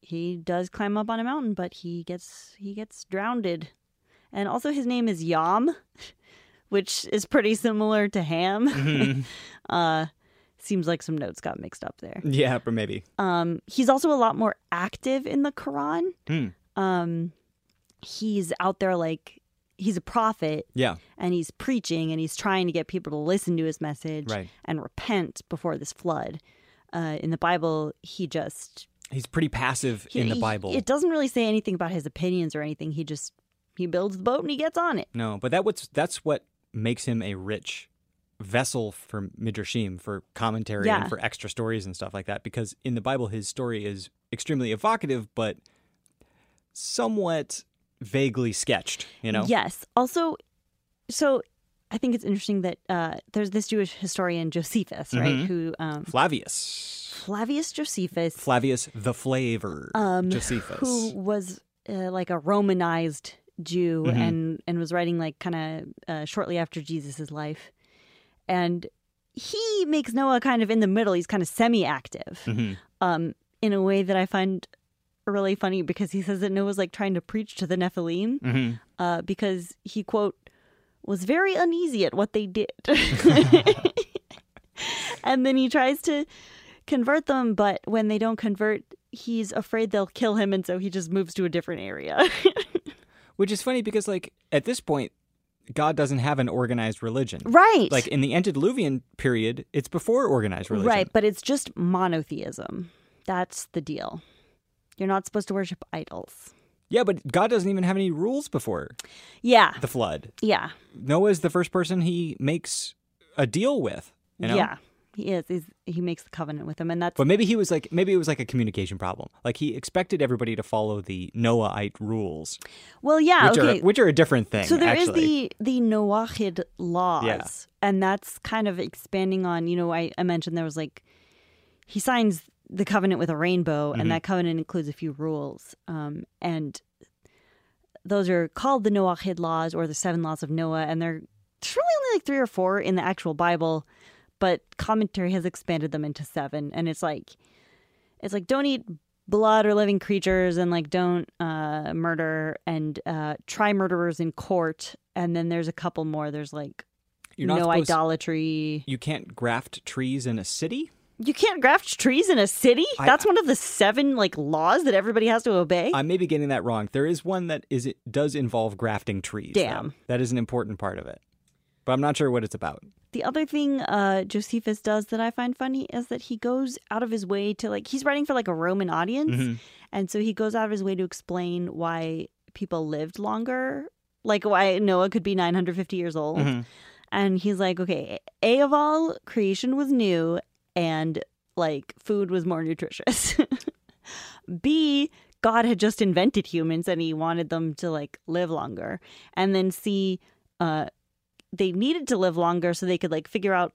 he does climb up on a mountain, but he gets he gets drowned. And also, his name is Yam, which is pretty similar to Ham. uh, seems like some notes got mixed up there. Yeah, but maybe. Um, he's also a lot more active in the Quran. Hmm. Um, he's out there like he's a prophet Yeah, and he's preaching and he's trying to get people to listen to his message Right. and repent before this flood. Uh, in the Bible, he just he's pretty passive he- in the he- Bible. It doesn't really say anything about his opinions or anything. He just he builds the boat and he gets on it. No, but that what's that's what makes him a rich vessel for midrashim for commentary Yeah. and for extra stories and stuff like that. Because in the Bible, his story is extremely evocative, but somewhat vaguely sketched. You know, Yes. Also, so I think it's interesting that uh, there's this Jewish historian Josephus, right? Mhm. Who um, Flavius, Flavius Josephus, Flavius the Flavor, um, Josephus. who was uh, like a Romanized Jew Mhm. and and was writing like kind of uh, shortly after Jesus's life, and he makes Noah kind of in the middle. He's kind of semi-active, Mhm. um, in a way that I find really funny because he says that Noah's like trying to preach to the Nephilim, Mhm. uh, because he quote was very uneasy at what they did, and then he tries to convert them, but when they don't convert, he's afraid they'll kill him, and so he just moves to a different area. Which is funny because, like, at this point, God doesn't have an organized religion. right, Like in the antediluvian period, it's before organized religion. right, but it's just monotheism. That's the deal. You're not supposed to worship idols. Yeah, but God doesn't even have any rules before Yeah, the flood. yeah, Noah's the first person he makes a deal with. You know? yeah. He is. He's, he makes the covenant with him, and that's But maybe he was like maybe it was like a communication problem. Like he expected everybody to follow the Noahite rules, well, yeah. which okay. are which are a different thing. so there is actually. the the Noahide laws, Yeah. and that's kind of expanding on. You know, I, I mentioned there was like he signs the covenant with a rainbow, Mm-hmm. and that covenant includes a few rules, um, and those are called the Noahide laws or the seven laws of Noah, and they're there's really only like three or four in the actual Bible, but commentary has expanded them into seven, and it's like it's like don't eat blood or living creatures and like don't uh murder and uh try murderers in court and then there's a couple more there's like You're not no supposed- idolatry You can't graft trees in a city. you can't graft trees in a city I- that's one of the seven like laws that everybody has to obey I may be getting that wrong. There is one that is it does involve grafting trees. though. Damn. that is an important part of it. But I'm not sure what it's about. the other thing uh josephus does that i find funny is that he goes out of his way to like he's writing for like a roman audience Mm-hmm. and so he goes out of his way to explain why people lived longer like why noah could be 950 years old Mhm. and he's like okay a of all creation was new and like food was more nutritious b god had just invented humans and he wanted them to like live longer and then c uh they needed to live longer so they could like figure out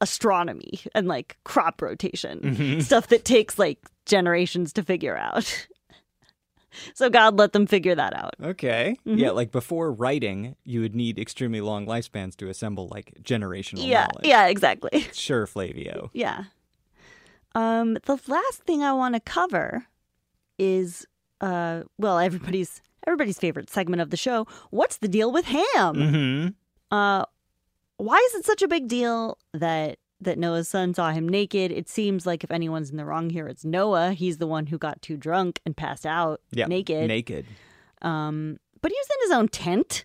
astronomy and like crop rotation Mhm. stuff that takes like generations to figure out so god let them figure that out Okay. Mm-hmm. Yeah, like before writing, you would need extremely long lifespans to assemble like generational yeah knowledge. yeah exactly Sure, Flavio. Yeah. Um, the last thing I want to cover is uh well everybody's everybody's favorite segment of the show. What's the deal with ham? Mm-hmm. Uh why is it such a big deal that that Noah's son saw him naked? It seems like if anyone's in the wrong here, it's Noah. He's the one who got too drunk and passed out Yeah. naked. Naked. um but he was in his own tent.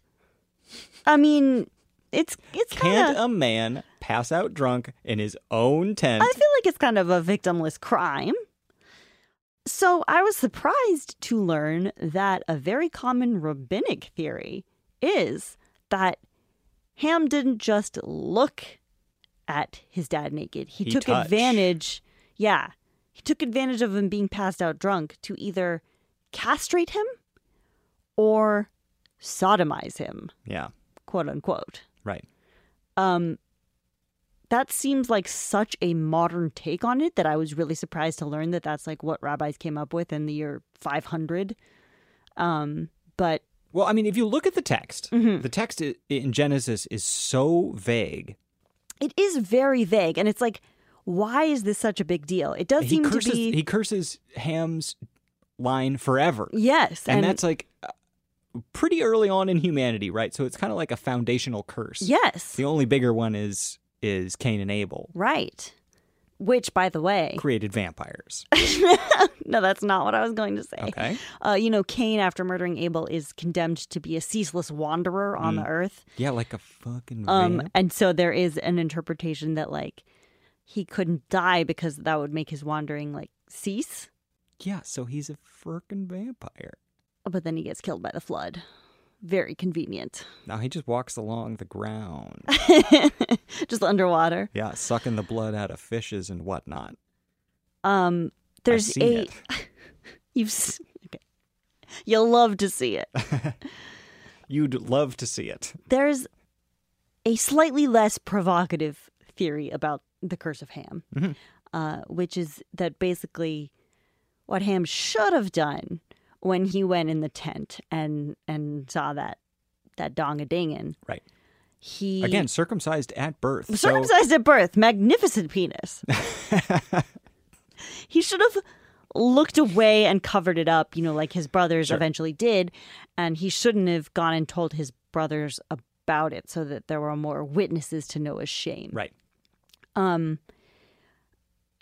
I mean, it's it's kind of a man pass out drunk in his own tent? I feel like it's kind of a victimless crime. So I was surprised to learn that a very common rabbinic theory is that Ham didn't just look at his dad naked. He, He took touched. advantage. Yeah. He took advantage of him being passed out drunk to either castrate him or sodomize him, yeah. quote unquote. Right. Um, that seems like such a modern take on it that I was really surprised to learn that that's like what rabbis came up with in the year 500. Um, but Well, I mean, if you look at the text, Mm-hmm. the text in Genesis is so vague. it is very vague, and it's like, why is this such a big deal? It does He seem curses. to be He curses Ham's line forever, yes, and, that's like uh, pretty early on in humanity, right? So it's kind of like a foundational curse. yes, The only bigger one is is Cain and Abel right. Which, by the way, created vampires. no, that's not what I was going to say. Okay. Uh, you know, Cain, after murdering Abel, is condemned to be a ceaseless wanderer on the earth. Yeah, like a fucking Um, vamp. and so there is an interpretation that like he couldn't die because that would make his wandering like cease. Yeah, so he's a freaking vampire. But then he gets killed by the flood. Very convenient. Now he just walks along the ground. Just underwater. Yeah, sucking the blood out of fishes and whatnot. Um, there's a. You've okay. You'll love to see it. You'd love to see it. There's a slightly less provocative theory about the curse of Ham, Mhm. uh, which is that basically what Ham should have done when he went in the tent and and saw that that dong a dingin. Right. He Again, circumcised at birth. So circumcised at birth, magnificent penis. he should have looked away and covered it up, you know, like his brothers Sure. eventually did, and he shouldn't have gone and told his brothers about it so that there were more witnesses to Noah's shame. right. Um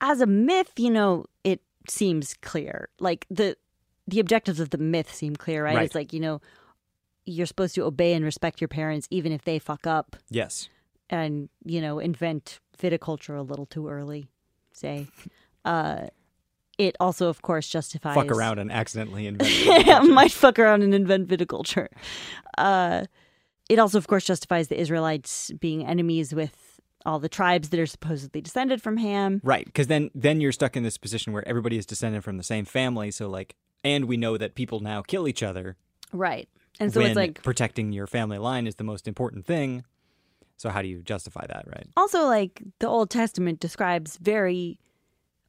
as a myth, you know, it seems clear. Like the the objectives of the myth seem clear, right? Right. It's like, you know, you're supposed to obey and respect your parents even if they fuck up Yes. and you know invent viticulture a little too early say uh it also of course justifies Fuck around and accidentally invent. might fuck around and invent viticulture uh it also of course justifies the israelites being enemies with all the tribes that are supposedly descended from Ham. Right, because then then you're stuck in this position where everybody is descended from the same family. So like, and we know that people now kill each other. Right. And so it's like protecting your family line is the most important thing. So how do you justify that, right? also like the Old Testament describes very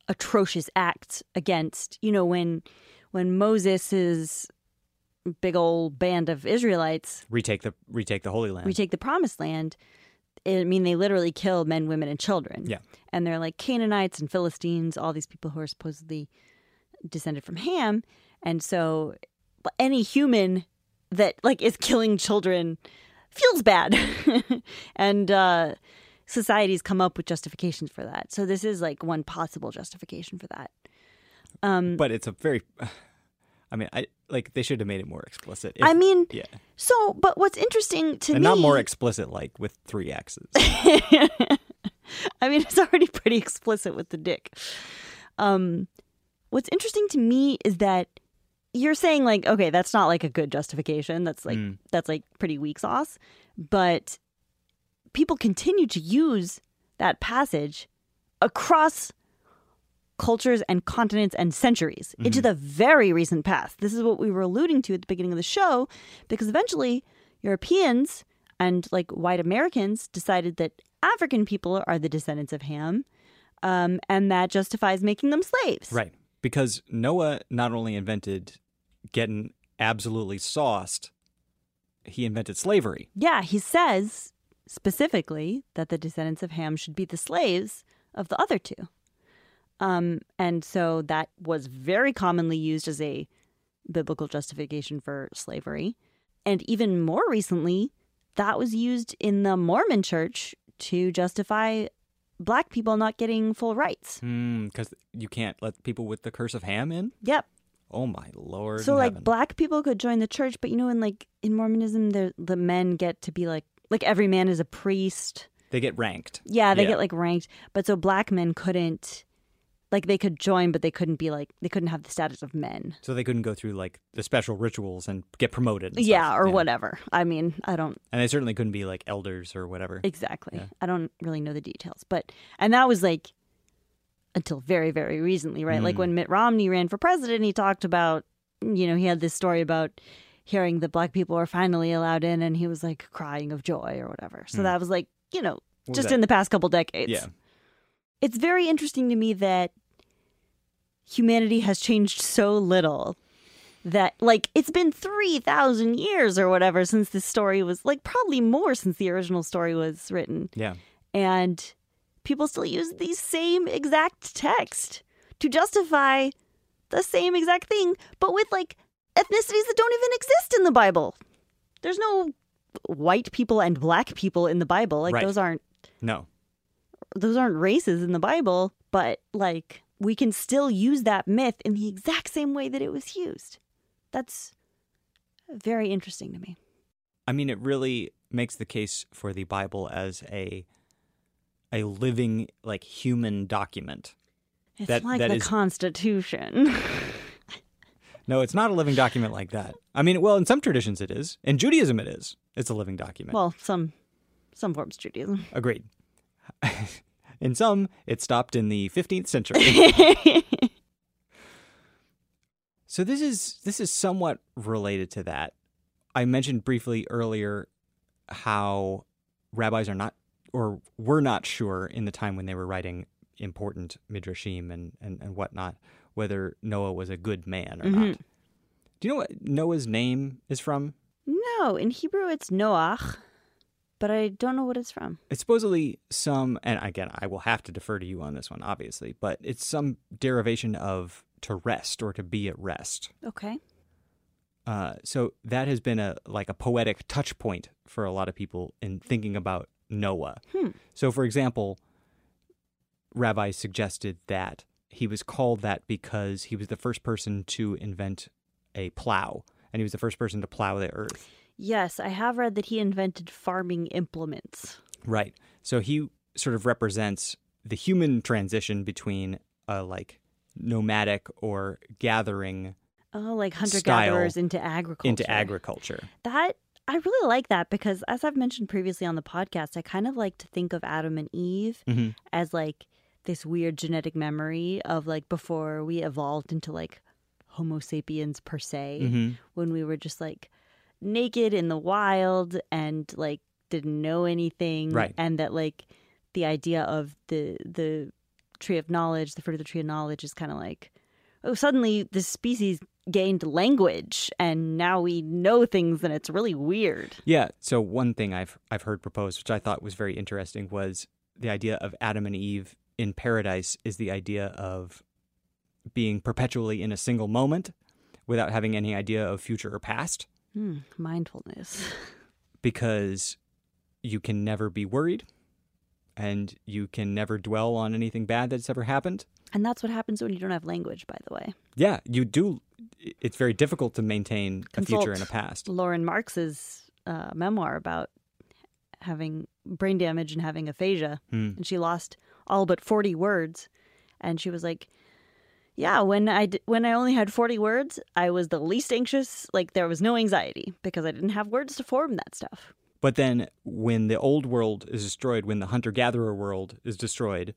atrocious acts against, you know, when when Moses' big old band of Israelites Retake the retake the Holy Land. retake the promised land, I mean they literally kill men, women, and children. Yeah. And they're like Canaanites and Philistines, all these people who are supposedly descended from Ham. And so any human that like is killing children feels bad. and uh societies come up with justifications for that. So this is like one possible justification for that. Um but it's a very. I mean, I like they should have made it more explicit. If- I mean, yeah, so but what's interesting to and me not more explicit like with three X's. I mean, it's already pretty explicit with the dick. Um, what's interesting to me is that you're saying like, okay, that's not like a good justification. That's like Mm. that's like pretty weak sauce. But people continue to use that passage across cultures and continents and centuries into the very recent past. This is what we were alluding to at the beginning of the show, because eventually Europeans and like white Americans decided that African people are the descendants of Ham, um, and that justifies making them slaves. Right. Because Noah not only invented getting absolutely sauced, he invented slavery. Yeah, he says specifically that the descendants of Ham should be the slaves of the other two. Um, and so that was very commonly used as a biblical justification for slavery. And even more recently, that was used in the Mormon church to justify black people not getting full rights. Because you can't let people with the curse of Ham in? Yep. Oh my lord. So like heaven. black people could join the church, but you know, in like in Mormonism, the the men get to be like like every man is a priest. they get ranked. Yeah, they Yeah. get like ranked, but so black men couldn't like they could join, but they couldn't be like they couldn't have the status of men. So they couldn't go through like the special rituals and get promoted. and Yeah, or whatever. I mean, I don't And they certainly couldn't be like elders or whatever. exactly. Yeah. I don't really know the details, but and that was like until very very recently, right? Like Mm. when Mitt Romney ran for president, he talked about you know he had this story about hearing that black people are finally allowed in, and he was like crying of joy or whatever. So Mm. that was like you know What just in the past couple decades. Yeah. it's very interesting to me that humanity has changed so little that like it's been 3000 years or whatever since this story was like probably more since the original story was written Yeah. and people still use the same exact text to justify the same exact thing but with like ethnicities that don't even exist in the bible there's no white people and black people in the bible like Right. those aren't No. those aren't races in the Bible, but like we can still use that myth in the exact same way that it was used. That's very interesting to me. I mean, it really makes the case for the Bible as a a living, like human document. It's That- like that the is- Constitution. No, it's not a living document like that. I mean, well, in some traditions it is. In Judaism, it is. It's a living document. well, some some forms of Judaism. Agreed. in some, it stopped in the 15th century. so this is this is somewhat related to that. I mentioned briefly earlier how rabbis are not or were not sure in the time when they were writing important midrashim and, and, and whatnot whether Noah was a good man or not. Do you know what Noah's name is from? no, in Hebrew it's Noach, but I don't know what it's from. It's supposedly some, and again, I will have to defer to you on this one, obviously, but it's some derivation of to rest or to be at rest. Okay. Uh, so that has been a like a poetic touch point for a lot of people in thinking about Noah. Hmm. So, for example, rabbis suggested that he was called that because he was the first person to invent a plow, and he was the first person to plow the earth. Yes, I have read that he invented farming implements. Right. So he sort of represents the human transition between a like nomadic or gathering Oh, like hunter gatherers into agriculture. into agriculture. That I really like that because, as I've mentioned previously on the podcast, I kind of like to think of Adam and Eve hmm as like this weird genetic memory of like before we evolved into like Homo sapiens per se, hmm when we were just like naked in the wild and like didn't know anything, Right. And that like the idea of the the tree of knowledge, the fruit of the tree of knowledge, is kind of like oh, suddenly this species gained language and now we know things and it's really weird. Yeah. So one thing I've I've heard proposed, which I thought was very interesting, was the idea of Adam and Eve in paradise is the idea of being perpetually in a single moment without having any idea of future or past, Hmm, mindfulness. because you can never be worried and you can never dwell on anything bad that's ever happened. And that's what happens when you don't have language, by the way. Yeah, you do. It's very difficult to maintain a future Consult and a past. Lauren Marks's uh, memoir about having brain damage and having aphasia, Hmm. and she lost all but forty words, and she was like, "Yeah, when I d- when I only had forty words, I was the least anxious. Like there was no anxiety because I didn't have words to form that stuff." But then, when the old world is destroyed, when the hunter gatherer world is destroyed,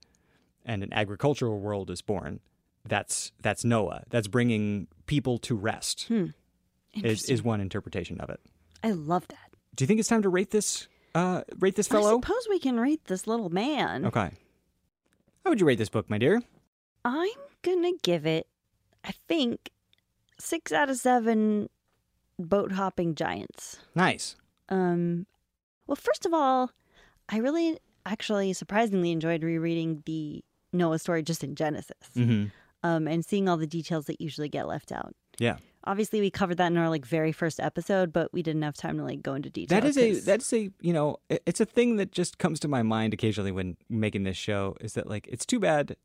and an agricultural world is born, that's that's Noah. That's bringing people to rest. Is, Hmm. Interesting. is one interpretation of it. I love that. Do you think it's time to rate this? Uh, rate this I fellow? suppose we can rate this little man. Okay. How would you rate this book, my dear? I'm gonna give it, I think, six out of seven boat hopping giants. Nice. Um, well, first of all, I really actually surprisingly enjoyed rereading the Noah story just in Genesis hmm um, and seeing all the details that usually get left out. Yeah. Obviously, we covered that in our like very first episode, but we didn't have time to like go into detail. That is a that's a you know it's a thing that just comes to my mind occasionally when making this show is that like it's too bad.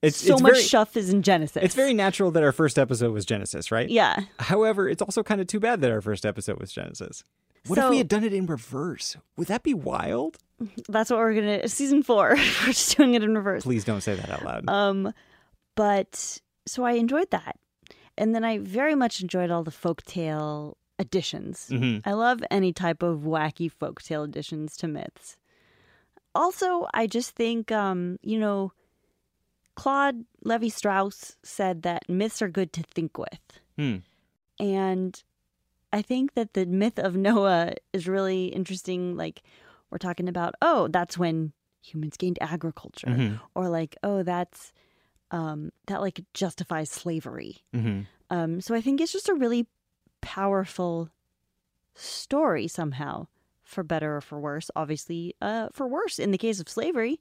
It's so it's much very, stuff is in Genesis. It's very natural that our first episode was Genesis, right? yeah. However, it's also kind of too bad that our first episode was Genesis. What if we had done it in reverse? Would that be wild? That's what we're gonna season four. we're just doing it in reverse. Please don't say that out loud. Um, but so I enjoyed that, and then I very much enjoyed all the folktale additions. hmm I love any type of wacky folktale additions to myths. Also, I just think, um, you know, Claude Levi Strauss said that myths are good to think with. Hmm. And I think that the myth of Noah is really interesting. Like, we're talking about, oh, that's when humans gained agriculture. Mhm. Or like, oh, that's, um, that like justifies slavery. hmm Um, so I think it's just a really powerful story somehow, for better or for worse. Obviously, uh, for worse in the case of slavery,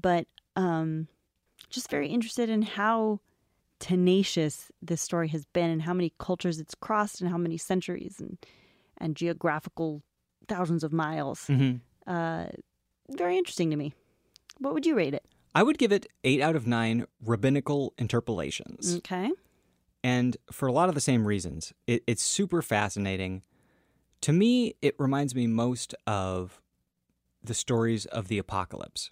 but um, just very interested in how tenacious this story has been and how many cultures it's crossed and how many centuries and and geographical thousands of miles. hmm Uh, very interesting to me. What would you rate it? I would give it eight out of nine rabbinical interpolations. Okay. And for a lot of the same reasons, it, it's super fascinating. To me, it reminds me most of the stories of the apocalypse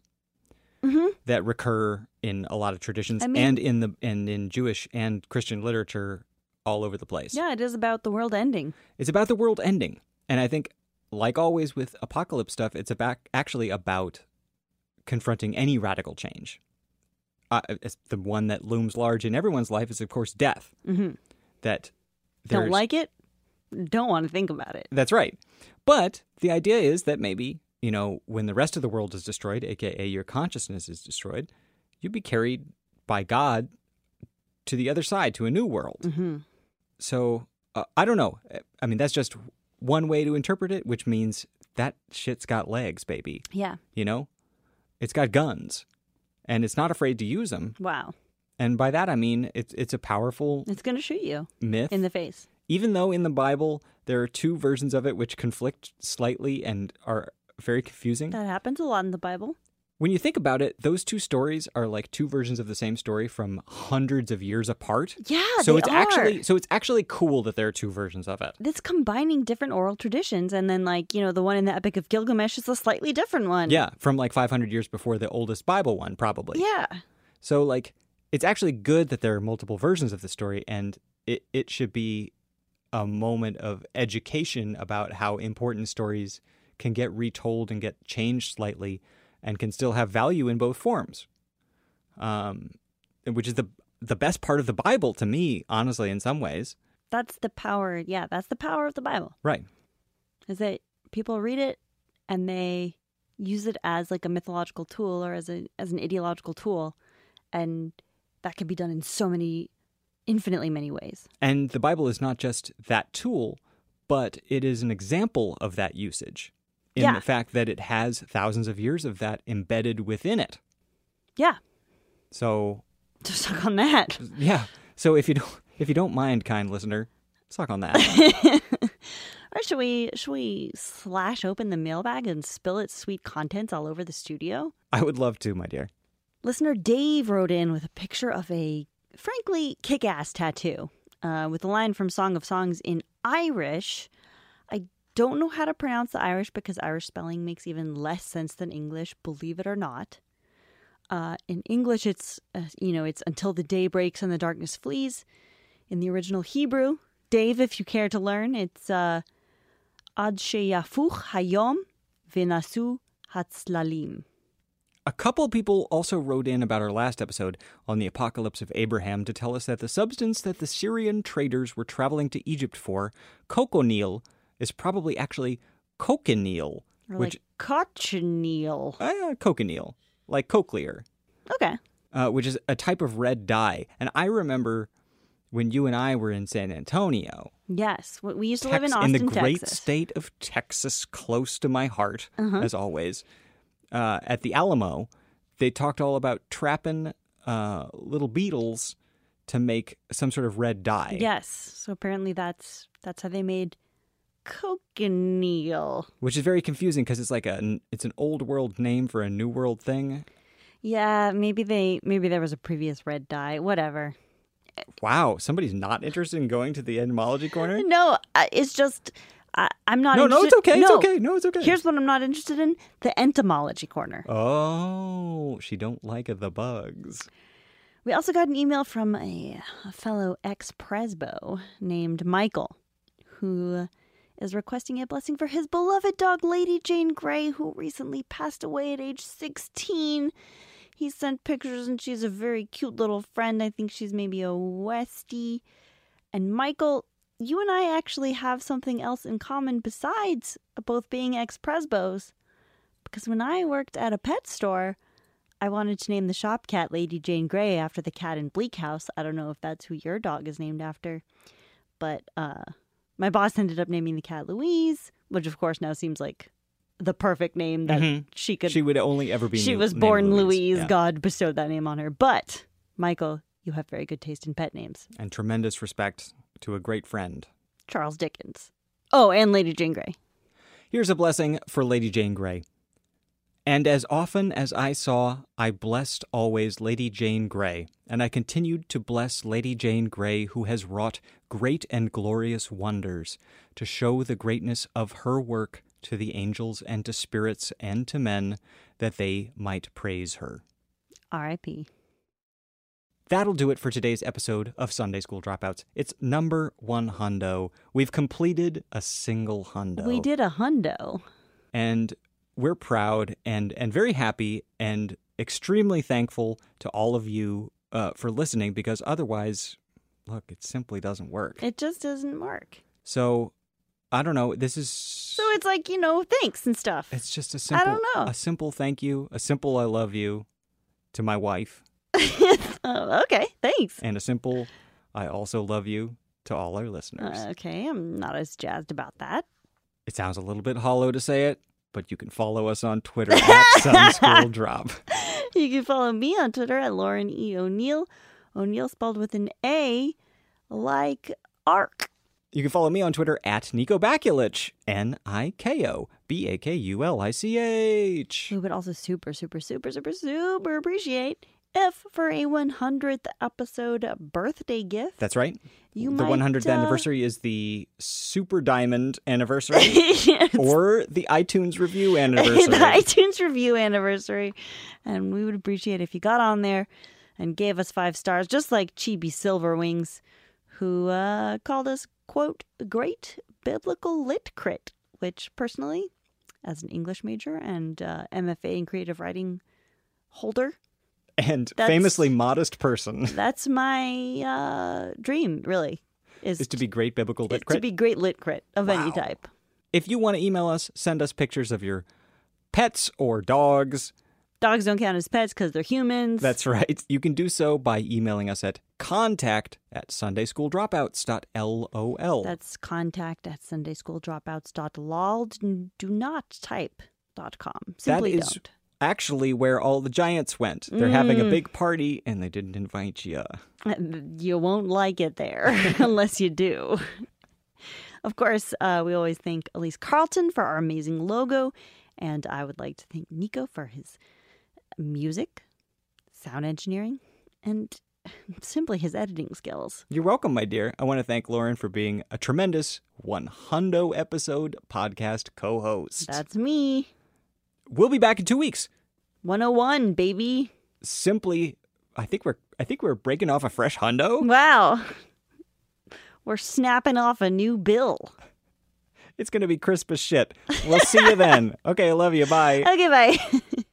hmm that recur in a lot of traditions I mean- and in the and in Jewish and Christian literature all over the place. Yeah, it is about the world ending. It's about the world ending. And I think like always with apocalypse stuff, it's about actually about confronting any radical change. Uh, the one that looms large in everyone's life is of course death. hmm That Don't like it? Don't want to think about it. That's right. But the idea is that maybe, you know, when the rest of the world is destroyed, aka your consciousness is destroyed, you'd be carried by God to the other side, to a new world. hmm So uh, I don't know. I mean, that's just one way to interpret it, which means that shit's got legs, baby. Yeah. You know, it's got guns, and it's not afraid to use them. Wow. And by that I mean it's it's a powerful It's going to shoot you myth. in the face. even though in the Bible there are two versions of it which conflict slightly and are very confusing. That happens a lot in the Bible. When you think about it, those two stories are like two versions of the same story from hundreds of years apart. Yeah, so it's are. actually so it's actually cool that there are two versions of it. It's combining different oral traditions, and then like you know the one in the Epic of Gilgamesh is a slightly different one. Yeah, from like 500 years before the oldest Bible one, probably. Yeah. So like, it's actually good that there are multiple versions of the story, and it it should be a moment of education about how important stories can get retold and get changed slightly and can still have value in both forms. Um, which is the the best part of the Bible to me, honestly, in some ways. That's the power. Yeah, that's the power of the Bible. Right. Is that people read it and they use it as like a mythological tool or as a as an ideological tool, and that can be done in so many, infinitely many ways. And the Bible is not just that tool, but it is an example of that usage in Yeah. the fact that it has thousands of years of that embedded within it. Yeah, So suck on that. yeah. So if you don't if you don't mind, kind listener, suck on that. Or should we should we slash open the mailbag and spill its sweet contents all over the studio? I would love to, my dear. Listener Dave wrote in with a picture of a frankly kick ass tattoo uh, with a line from Song of Songs in Irish. Don't know how to pronounce the Irish because Irish spelling makes even less sense than English, believe it or not. Uh, in English, it's, uh, you know, it's until the day breaks and the darkness flees. In the original Hebrew, Dave, if you care to learn, it's uh, Ad sheyafuch hayom v'nasu hatzlalim. A couple people also wrote in about our last episode on the apocalypse of Abraham to tell us that the substance that the Syrian traders were traveling to Egypt for, cochineal, is probably actually cochineal, Or which like cochineal. uh, cochineal, like cochlear, Okay. uh, which is a type of red dye. And I remember when you and I were in San Antonio, Yes. We used to live in Tex- Austin, the great Texas. state of Texas, close to my heart, Uh-huh. as always. Uh, at the Alamo, they talked all about trapping uh, little beetles to make some sort of red dye. Yes. So apparently that's that's how they made cochineal. which is very confusing because it's like a it's an old world name for a new world thing. Yeah, maybe they maybe there was a previous red dye. Whatever. Wow, somebody's not interested in going to the etymology corner. No, uh, it's just I, I'm not. No, no, it's interested- okay. It's okay. No, it's okay. Here's what I'm not interested in: the entomology corner. Oh, she don't like the bugs. We also got an email from a, a fellow ex presbo named Michael, who is requesting a blessing for his beloved dog, Lady Jane Grey, who recently passed away at age 16. He sent pictures, and she's a very cute little friend. I think she's maybe a Westie. And Michael, you and I actually have something else in common besides both being ex presbos. Because when I worked at a pet store, I wanted to name the shop cat Lady Jane Grey after the cat in Bleak House. I don't know if that's who your dog is named after, but uh, my boss ended up naming the cat Louise, which of course now seems like the perfect name that Mhm. she could. She would only ever be. she was born Louise. Yeah. God bestowed that name on her. But Michael, you have very good taste in pet names. and tremendous respect to a great friend. Charles Dickens. Oh, and Lady Jane Grey. Here's a blessing for Lady Jane Grey. And as often as I saw, I blessed always Lady Jane Grey, and I continued to bless Lady Jane Grey, who has wrought great and glorious wonders to show the greatness of her work to the angels and to spirits and to men, that they might praise her. R.I.P. That'll do it for today's episode of Sunday School Dropouts. It's number one hundo. We've completed a single hundo. We did a hundo. and we're proud and and very happy and extremely thankful to all of you uh, for listening because otherwise look it simply doesn't work It just doesn't work. so i don't know this is So it's like, you know, thanks and stuff. it's just a simple I don't know. a simple thank you a simple i love you to my wife oh, okay, thanks. and a simple i also love you to all our listeners Uh, okay, I'm not as jazzed about that. it sounds a little bit hollow to say it but you can follow us on twitter at sunschool Drop. You can follow me on Twitter at Lauren E. O'Neal. O'Neal spelled with an A, like ark. You can follow me on Twitter at Nico Bakulich, N I K O B A K U L I C H. We would also super, super, super, super, super appreciate if for a 100th episode birthday gift, That's right. You the might, 100th uh, anniversary is the Super Diamond anniversary Yes. or the iTunes review anniversary. the iTunes review anniversary. And we would appreciate if you got on there and gave us five stars, just like Chibi Silverwings, who uh, called us quote, great biblical lit crit, which personally, as an English major and uh, MFA in creative writing holder, And That's- famously modest person that's my uh, dream, really, is, is to be great biblical lit to be great lit crit of any type. If you want to email us, send us pictures of your pets or dogs. Dogs don't count as pets because they're humans. That's right. You can do so by emailing us at contact at sundayschooldropouts.lol. That's contact at sundayschooldropouts.lol. Do not type dot com. Simply is- don't. Actually where all the giants went. They're having Mm. a big party and they didn't invite you. You won't like it there unless you do. Of course, uh, we always thank Elise Carlton for our amazing logo, and I would like to thank Nico for his music, sound engineering, and simply his editing skills. You're welcome, my dear. I want to thank Lauren for being a tremendous 100 episode podcast co host. That's me. We'll be back in two weeks. 101, baby. Simply, I think we're I think we're breaking off a fresh hundo. Wow. We're snapping off a new bill. It's gonna be crisp as shit. We'll see you then. Okay, I love you. Bye. Okay, bye.